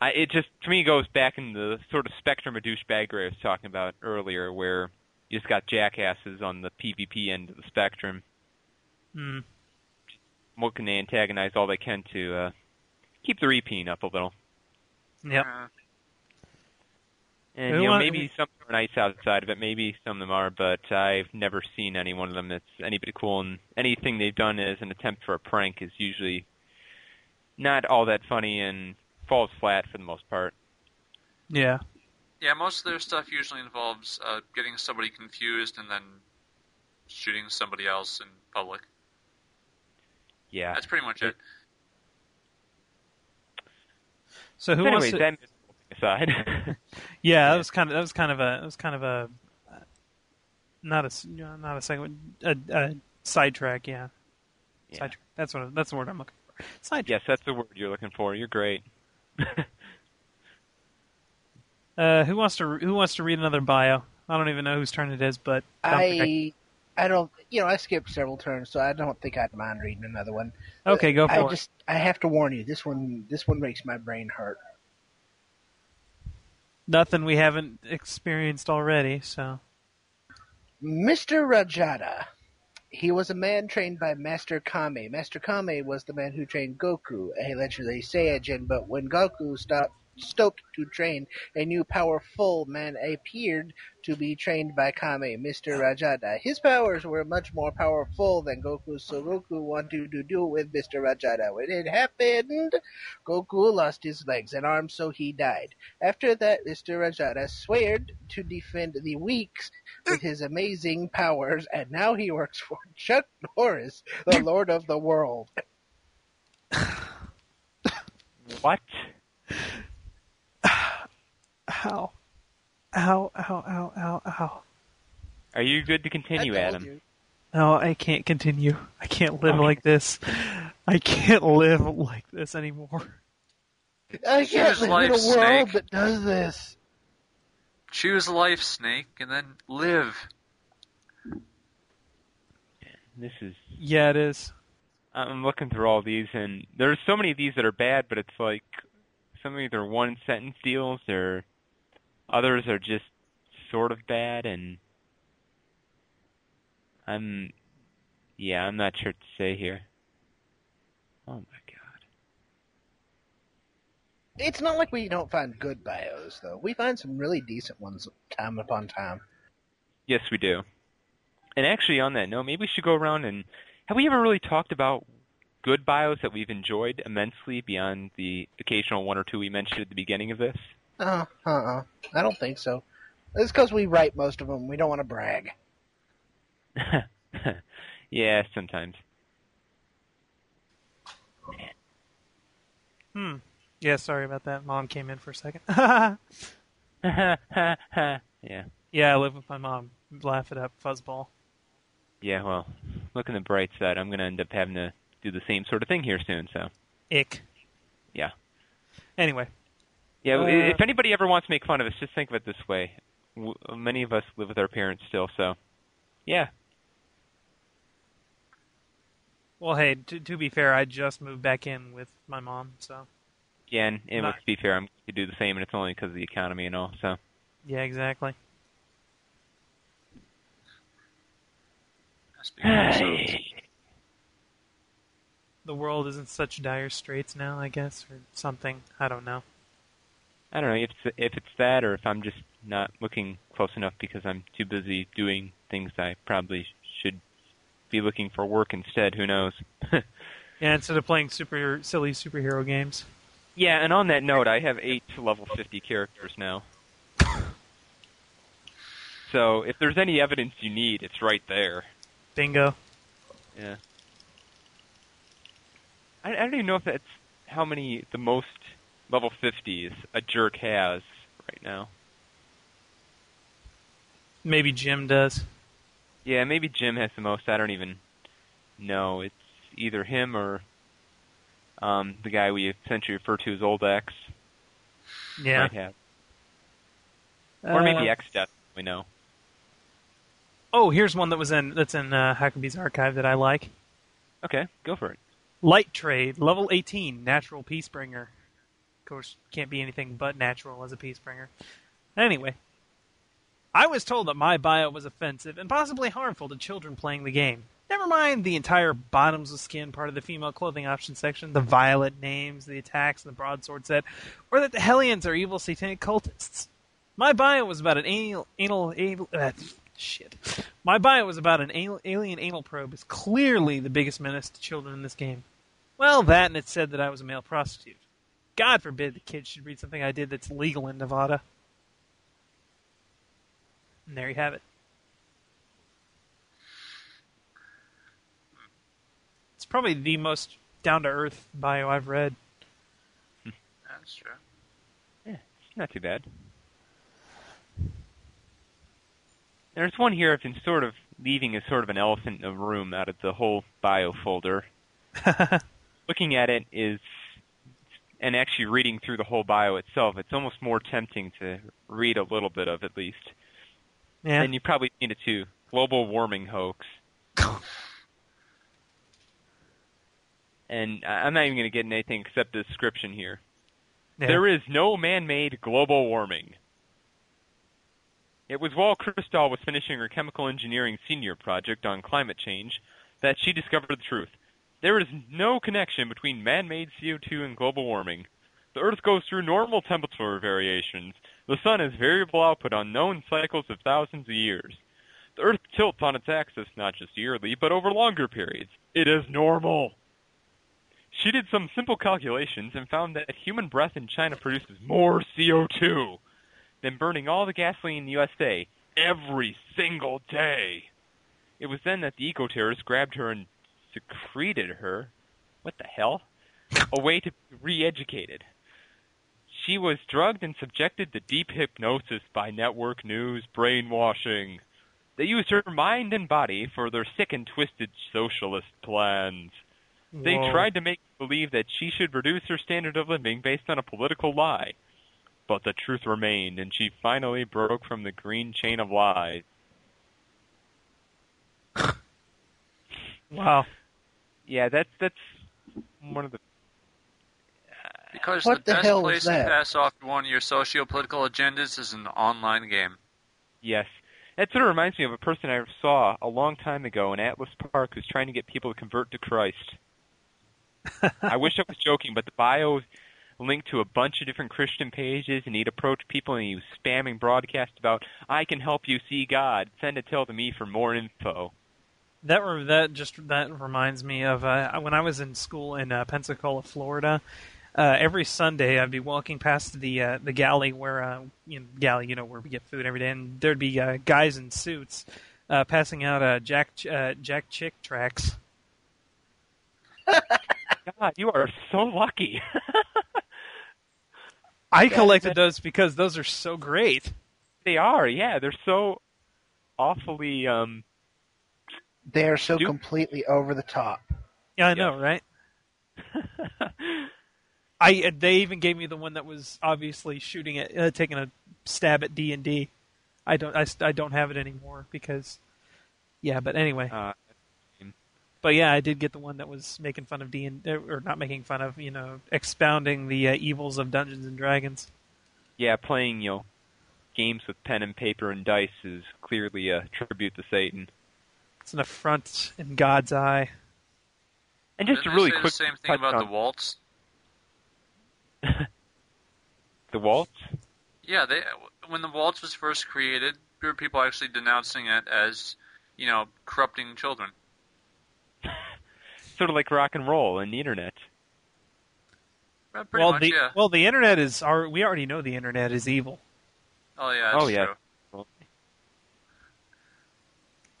I, it just to me goes back in the sort of spectrum of douchebaggery I was talking about earlier, where you just got jackasses on the PvP end of the spectrum, Hmm. looking to antagonize all they can to uh, keep the repeat up a little. Yep. And you know, wa- maybe some are nice outside of it, maybe some of them are, but I've never seen any one of them that's anybody cool. And anything they've done as an attempt for a prank is usually not all that funny and falls flat for the most part. Yeah. yeah, most of their stuff usually involves uh, getting somebody confused and then shooting somebody else in public. Yeah. That's pretty much it. So who But wants to? That aside. <laughs> <laughs> Yeah, that was kind of that was kind of a that was kind of a uh, not a s- not a second a, a sidetrack. Yeah, yeah. sidetrack. That's what that's the word I'm looking for. Sidetrack. Yes, that's the word you're looking for. You're great. <laughs> Uh, who wants to who wants to read another bio? I don't even know whose turn it is, but I I don't you know I skipped several turns, so I don't think I'd mind reading another one. okay, go for I it. just I have to warn you, this one this one makes my brain hurt. Nothing we haven't experienced already. So Mr. Rajada. He was a man trained by Master Kame. Master Kame was the man who trained Goku, a legendary Saiyajin, but when Goku stopped stoked to train, a new powerful man appeared to be trained by Kame, Mr. Rajada. His powers were much more powerful than Goku's, so Goku wanted to do with Mr. Rajada. When it happened, Goku lost his legs and arms, so he died. After that, Mr. Rajada sweared to defend the weak with his amazing powers, and now he works for Chuck Norris, the Lord of the World. <sighs> what? Ow, ow, ow, ow, ow, ow. Are you good to continue, Adam? you. No, I can't continue. I can't live Okay. like this. I can't live like this anymore. I can't Choose live in life, a world Snake. that does this. Choose life, Snake, and then live. This is Yeah, it is. I'm looking through all these, and there's so many of these that are bad, but it's like some of these are one sentence deals, or others are just sort of bad, and I'm, yeah, I'm not sure to say here. Oh my god. It's not like we don't find good bios, though. We find some really decent ones time upon time. Yes, we do. And actually, on that note, maybe we should go around and have we ever really talked about good bios that we've enjoyed immensely beyond the occasional one or two we mentioned at the beginning of this? Uh, uh-uh. I don't think so. It's because we write most of them. We don't want to brag. <laughs> yeah, sometimes. Hmm. Yeah, sorry about that. Mom came in for a second. <laughs> <laughs> yeah. yeah, I live with my mom. Laugh it up, fuzzball. Yeah, well, look on the bright side. I'm going to end up having to do the same sort of thing here soon, so. Ick. Yeah. Anyway, Yeah, Uh, if anybody ever wants to make fun of us, just think of it this way. W- Many of us live with our parents still, so. Yeah. well, hey, to, to be fair, I just moved back in with my mom, so Yeah, and, and Not- let's be fair, I'm going to do the same, and it's only because of the economy and all, so. yeah, exactly. Speaking of episodes, <sighs> The world is in such dire straits now, I guess, or something. I don't know. I don't know if it's, if it's that or if I'm just not looking close enough because I'm too busy doing things I probably should be looking for work instead. Who knows? <laughs> Yeah, instead of playing super silly superhero games. yeah, and on that note, I have eight level 50 characters now. So if there's any evidence you need, it's right there. Bingo. Yeah. I, I don't even know if that's how many the most level 50s a jerk has right now. Maybe Jim does. Yeah, maybe Jim has the most. I don't even know. It's either him or Um, the guy we essentially refer to as Old X Yeah. might have, or maybe Uh, X Death. We know. Oh, here's one that was in that's in uh, Huckabee's archive that I like. Okay, go for it. Light Trade, level 18, natural peacebringer. Course, can't be anything but natural as a peacebringer. Anyway, I was told that my bio was offensive and possibly harmful to children playing the game. Never mind the entire bottoms of skin part of the female clothing option section, the violet names, the attacks, and the broadsword set, or that the Hellions are evil satanic cultists. My bio was about an anal, anal, anal uh, shit. My bio was about an anal, alien anal probe is clearly the biggest menace to children in this game. Well, that and it said that I was a male prostitute. God forbid the kids should read something I did that's legal in Nevada. And there you have it. It's probably the most down to earth bio I've read. That's true. Yeah, not too bad. There's one here I've been sort of leaving as sort of an elephant in the room out of the whole bio folder. <laughs> Looking at it is, and actually reading through the whole bio itself, it's almost more tempting to read a little bit of at least. yeah. And you probably seen it too. Global warming hoax. <laughs> and I'm not even going to get anything except the description here. yeah. There is no man-made global warming. It was while Kristall was finishing her chemical engineering senior project on climate change that she discovered the truth. There is no connection between man-made CO2 and global warming. The Earth goes through normal temperature variations. The Sun has variable output on known cycles of thousands of years. The Earth tilts on its axis not just yearly, but over longer periods. It is normal. She did some simple calculations and found that human breath in China produces more CO2 than burning all the gasoline in the USA every single day. It was then that the eco-terrorists grabbed her and secreted her. What the hell? A way to be re-educated. She was drugged and subjected to deep hypnosis by network news brainwashing. They used her mind and body for their sick and twisted socialist plans. They Whoa. tried to make believe that she should reduce her standard of living based on a political lie. But the truth remained, and she finally broke from the green chain of lies. <laughs> Wow. Yeah, that's that's one of the. Because What the the best place to pass off one of your socio-political agendas is an online game. Yes, that sort of reminds me of a person I saw a long time ago in Atlas Park who's trying to get people to convert to Christ. <laughs> I wish I was joking, but the bio linked to a bunch of different Christian pages, and he'd approach people and he was spamming broadcasts about, "I can help you see God. Send a tell to me for more info." That re- that just that reminds me of uh, when I was in school in uh, Pensacola, Florida. Uh, every Sunday, I'd be walking past the uh, the galley where uh, you know, galley, you know, where we get food every day, and there'd be uh, guys in suits uh, passing out uh, Jack Ch- uh, Jack Chick tracks. <laughs> God, you are so lucky. <laughs> I collected those because those are so great. they are, yeah. They're so awfully um They are so Do- completely over the top. Yeah, I Yeah. know, right? <laughs> I uh, they even gave me the one that was obviously shooting at uh, taking a stab at D and D. I don't I, I don't have it anymore because yeah, but anyway. uh But yeah, I did get the one that was making fun of D and or not making fun of, you know, expounding the uh, evils of Dungeons and Dragons. yeah, playing, you know, games with pen and paper and dice is clearly a tribute to Satan. It's an affront in God's eye. And just Didn't a really they say quick the same thing about on the waltz. <laughs> the waltz. Yeah, they when the waltz was first created, there were people actually denouncing it as, you know, corrupting children. <laughs> Sort of like rock and roll and the internet. Uh, well, well, much, the yeah. well, the internet is our, we already know the internet is evil. oh yeah, that's oh, yeah. true. But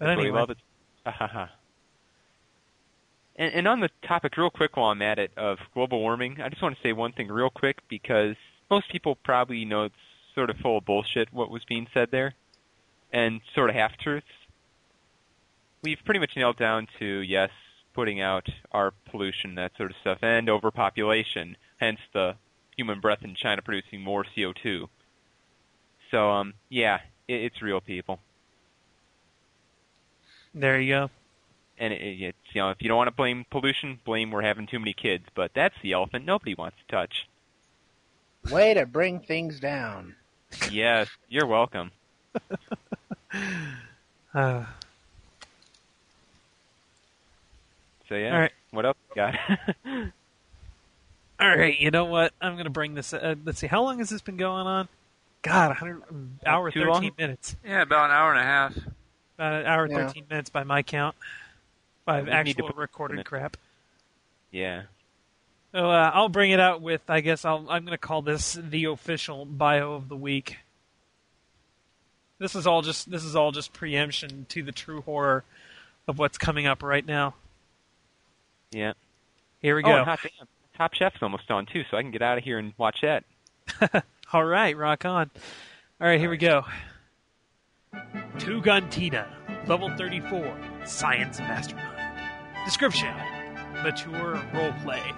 That's why we anyway, ha. <laughs> and, and on the topic, real quick, while I'm at it, of global warming, I just want to say one thing real quick because most people probably know it's sort of full of bullshit what was being said there, and sort of half truths. We've pretty much nailed down to yes, putting out our pollution, that sort of stuff, and overpopulation. Hence the human breath in China producing more CO2. So, um, yeah, it, it's real, people. There you go. And it, it's you know, if you don't want to blame pollution, blame we're having too many kids. But that's the elephant nobody wants to touch. Way to bring things down. yes, you're welcome. <laughs> Uh, So yeah, All right. what else you got? <laughs> all right, you know what? I'm going to bring this. Uh, let's see. How long has this been going on? God, 100 hour too 13 long? minutes. Yeah, about an hour and a half. About an hour Yeah. 13 minutes by my count. By We need to actual recorded crap. yeah. So uh, I'll bring it out with. I guess I'll, I'm going to call this the official bio of the week. This is all just. This is all just preemption to the true horror of what's coming up right now. Yeah. Here we Oh, go. and Hot Damn. Top Chef's almost on too, so I can get out of here and watch that. <laughs> All right, rock on. All right, here we go. Two Gun Tina, level 34, science mastermind. Description: mature role play.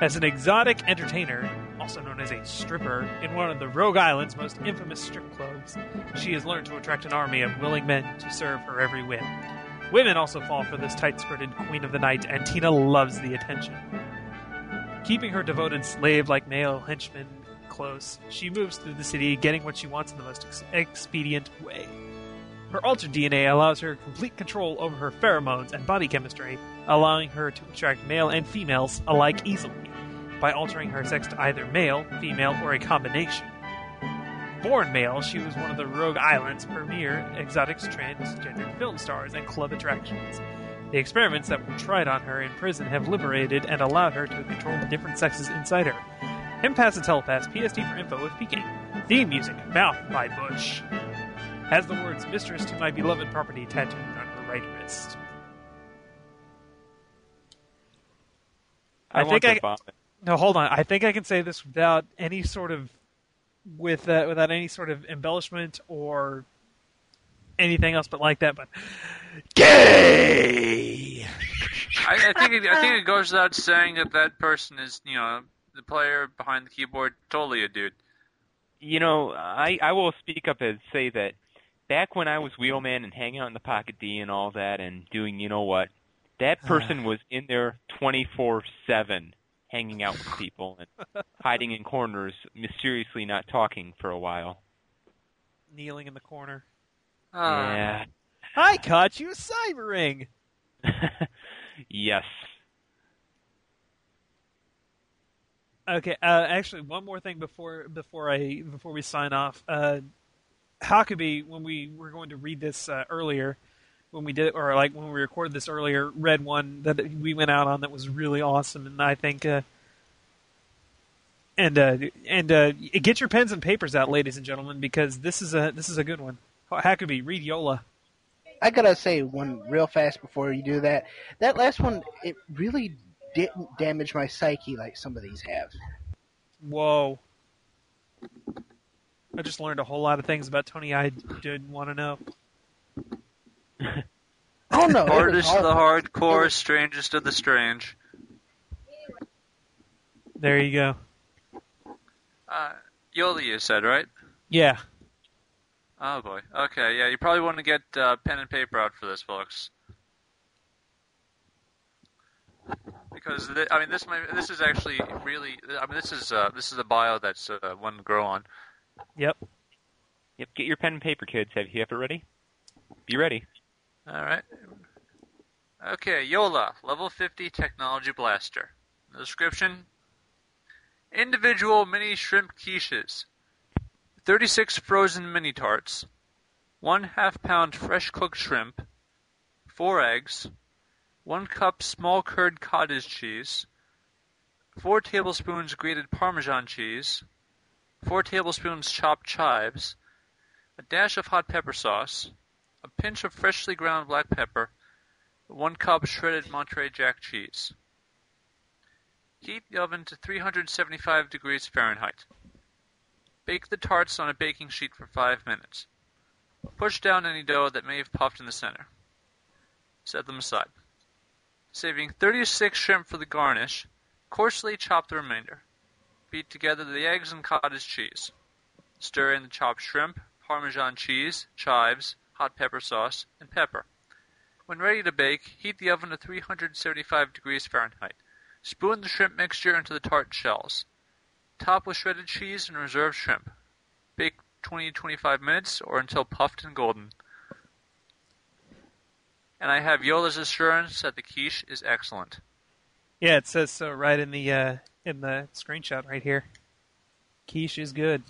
As an exotic entertainer, also known as a stripper, in one of the Rogue Island's most infamous strip clubs, she has learned to attract an army of willing men to serve her every whim. Women also fall for this tight-skirted queen of the night, and Tina loves the attention. Keeping her devoted slave like male henchman close, she moves through the city, getting what she wants in the most ex- expedient way. Her altered DNA allows her complete control over her pheromones and body chemistry, allowing her to attract male and females alike easily, by altering her sex to either male, female, or a combination. Born male, she was one of the Rogue Island's premier exotic transgender film stars and club attractions. The experiments that were tried on her in prison have liberated and allowed her to control the different sexes inside her. Empath and Telepath, PSD for info with peeking. Theme music, Mouth by Bush. Has the words Mistress to My Beloved Property tattooed on her right wrist. I, want think I vomit. no hold on. I think I can say this without any sort of with uh, without any sort of embellishment or anything else but like that. But gay. I, I think it, I think it goes without saying that that person is, you know, the player behind the keyboard, totally a dude. You know, I I will speak up and say that back when I was wheelman and hanging out in the pocket D and all that and doing you know what, that person was in there twenty four seven, hanging out with people and <laughs> hiding in corners, mysteriously not talking for a while. Kneeling in the corner. Ah. Yeah. I caught you cybering. <laughs> yes. Okay. Uh, actually, one more thing before before I before we sign off. Uh, Huckabee, when we were going to read this uh, earlier, when we did, or like when we recorded this earlier, read one that we went out on that was really awesome, and I think. Uh, and uh, and uh, get your pens and papers out, ladies and gentlemen, because this is a this is a good one. Huckabee, read Yola. I gotta say one real fast before you do that. That last one, it really didn't damage my psyche like some of these have. Whoa. I just learned a whole lot of things about Tony I didn't <laughs> want to know. Oh no, Hardest of the awful. hardcore, strangest of the strange. There you go. Uh, Yoli, you said, right? Yeah. Oh boy. Okay, yeah, you probably want to get uh, pen and paper out for this, folks. Because th- I mean, this might, this is actually really. I mean, this is uh, this is a bio that's uh, one to grow on. Yep. Yep. Get your pen and paper, kids. Have you have it ready? Be ready. All right. Okay, Yola, level 50 technology blaster. Description: individual mini shrimp quiches, 36 frozen mini tarts, one half pound fresh cooked shrimp, four eggs, one cup small curd cottage cheese, four tablespoons grated Parmesan cheese, four tablespoons chopped chives, a dash of hot pepper sauce, a pinch of freshly ground black pepper, one cup shredded Monterey Jack cheese. Heat the oven to 375 degrees Fahrenheit. Bake the tarts on a baking sheet for 5 minutes. Push down any dough that may have puffed in the center. Set them aside. Saving 36 shrimp for the garnish, coarsely chop the remainder. Beat together the eggs and cottage cheese. Stir in the chopped shrimp, Parmesan cheese, chives, hot pepper sauce, and pepper. When ready to bake, heat the oven to 375 degrees Fahrenheit. Spoon the shrimp mixture into the tart shells. Top with shredded cheese and reserved shrimp. Bake 20-25 minutes or until puffed and golden. And I have Yola's assurance that the quiche is excellent. Yeah, it says so right in the uh, in the screenshot right here. Quiche is good,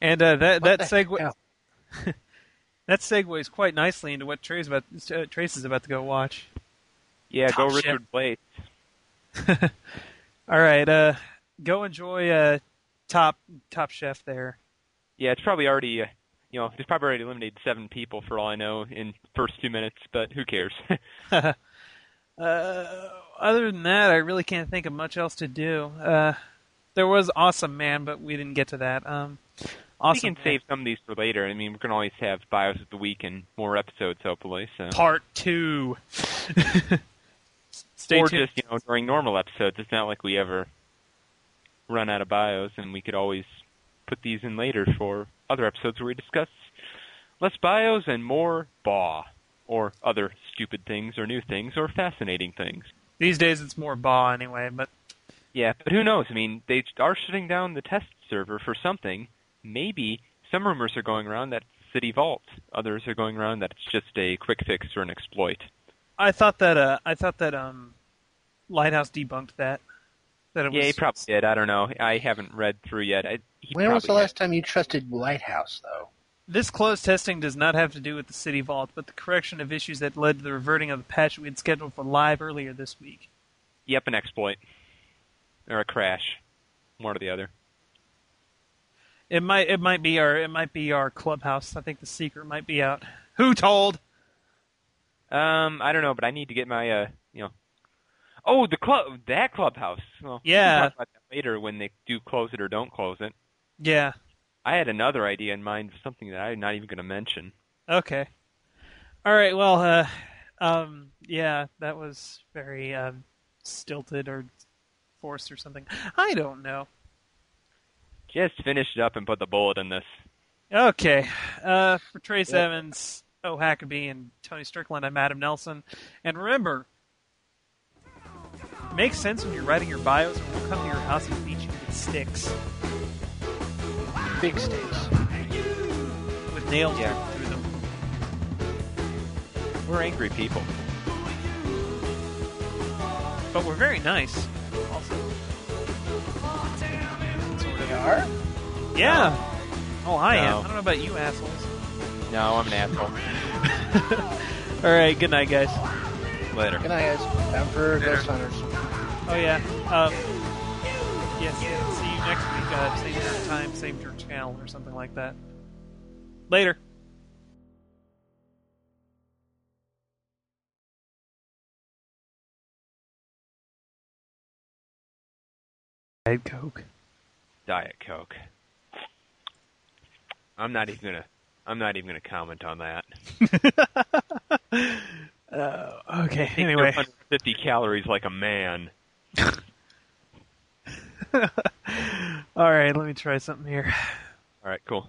and uh, that What that segue <laughs> that segues quite nicely into what Trey's about. Uh, Trace is about to go watch. Yeah, go Top Richard Blais. <laughs> All right, uh, go enjoy uh, Top Top Chef there. Yeah, it's probably already, uh, you know, it's probably already eliminated seven people for all I know in first two minutes, but who cares? <laughs> <laughs> uh, other than that, I really can't think of much else to do. Uh, there was Awesome Man, but we didn't get to that. Um, awesome we can Man. save some of these for later. I mean, we can always have bios of the week and more episodes, hopefully. So. part two. <laughs> Stay or tuned. just you know during normal episodes. It's not like we ever run out of bios, and we could always put these in later for other episodes where we discuss less bios and more BAW or other stupid things or new things or fascinating things. These days it's more Baw anyway, but Yeah, but who knows? I mean, they are shutting down the test server for something. Maybe some rumors are going around that City Vault. Others are going around that it's just a quick fix or an exploit. I thought that uh, I thought that um, Lighthouse debunked that. That it Yeah, he probably did. I don't know. I haven't read through yet. I, he When was the probably last time you trusted Lighthouse, though? This closed testing does not have to do with the City Vault, but the correction of issues that led to the reverting of the patch we had scheduled for live earlier this week. Yep, an exploit. Or a crash. One or the other. It might it might be our it might be our clubhouse. I think the secret might be out. Who told? Um, I don't know, but I need to get my, uh, you know. Oh, the club, that clubhouse. Well, we can Yeah. talk about that later when they do close it or don't close it. Yeah. I had another idea in mind, something that I'm not even going to mention. Okay. All right. Well, uh, um, yeah, that was very um, stilted or forced or something. I don't know. Just finish it up and put the bullet in this. Okay. Uh, for Trace Evans, O. Hackabee, and Tony Strickland, I'm Adam Nelson. And remember, make sense when you're writing your bios, or we'll come to your house and beat you with sticks Big stakes. with nails Yeah. through them. We're angry people. But we're very nice. Also. They are? Yeah. Oh, I am. I don't know about you assholes. No, I'm an asshole. <laughs> All right. Good night, guys. Later. Good night, guys. Time for Later. Ghost Hunters. Oh yeah. Um, yes. See you next week. Uh, same time, same jerk channel, or something like that. Later. Diet Coke. Diet Coke. I'm not even gonna. I'm not even gonna comment on that. Uh, <laughs> okay. Anyway. your 150 calories like a man. <laughs> All right. Let me try something here. <sighs> All right, cool.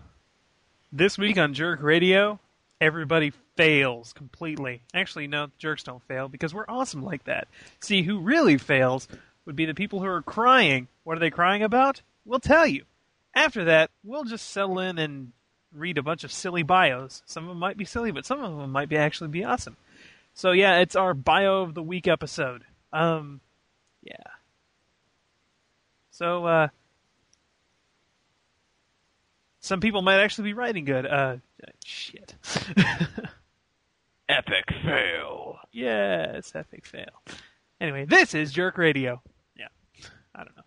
This week on Jerk Radio, everybody fails completely. Actually, no, jerks don't fail because we're awesome like that. See, who really fails would be the people who are crying. What are they crying about? We'll tell you. After that, we'll just settle in and read a bunch of silly bios. Some of them might be silly, but some of them might be actually be awesome. So yeah, it's our bio of the week episode. Um, yeah. So uh, some people might actually be writing good. Uh, shit. <laughs> Epic fail. yes, epic fail. Anyway, this is Jerk Radio. Yeah, I don't know.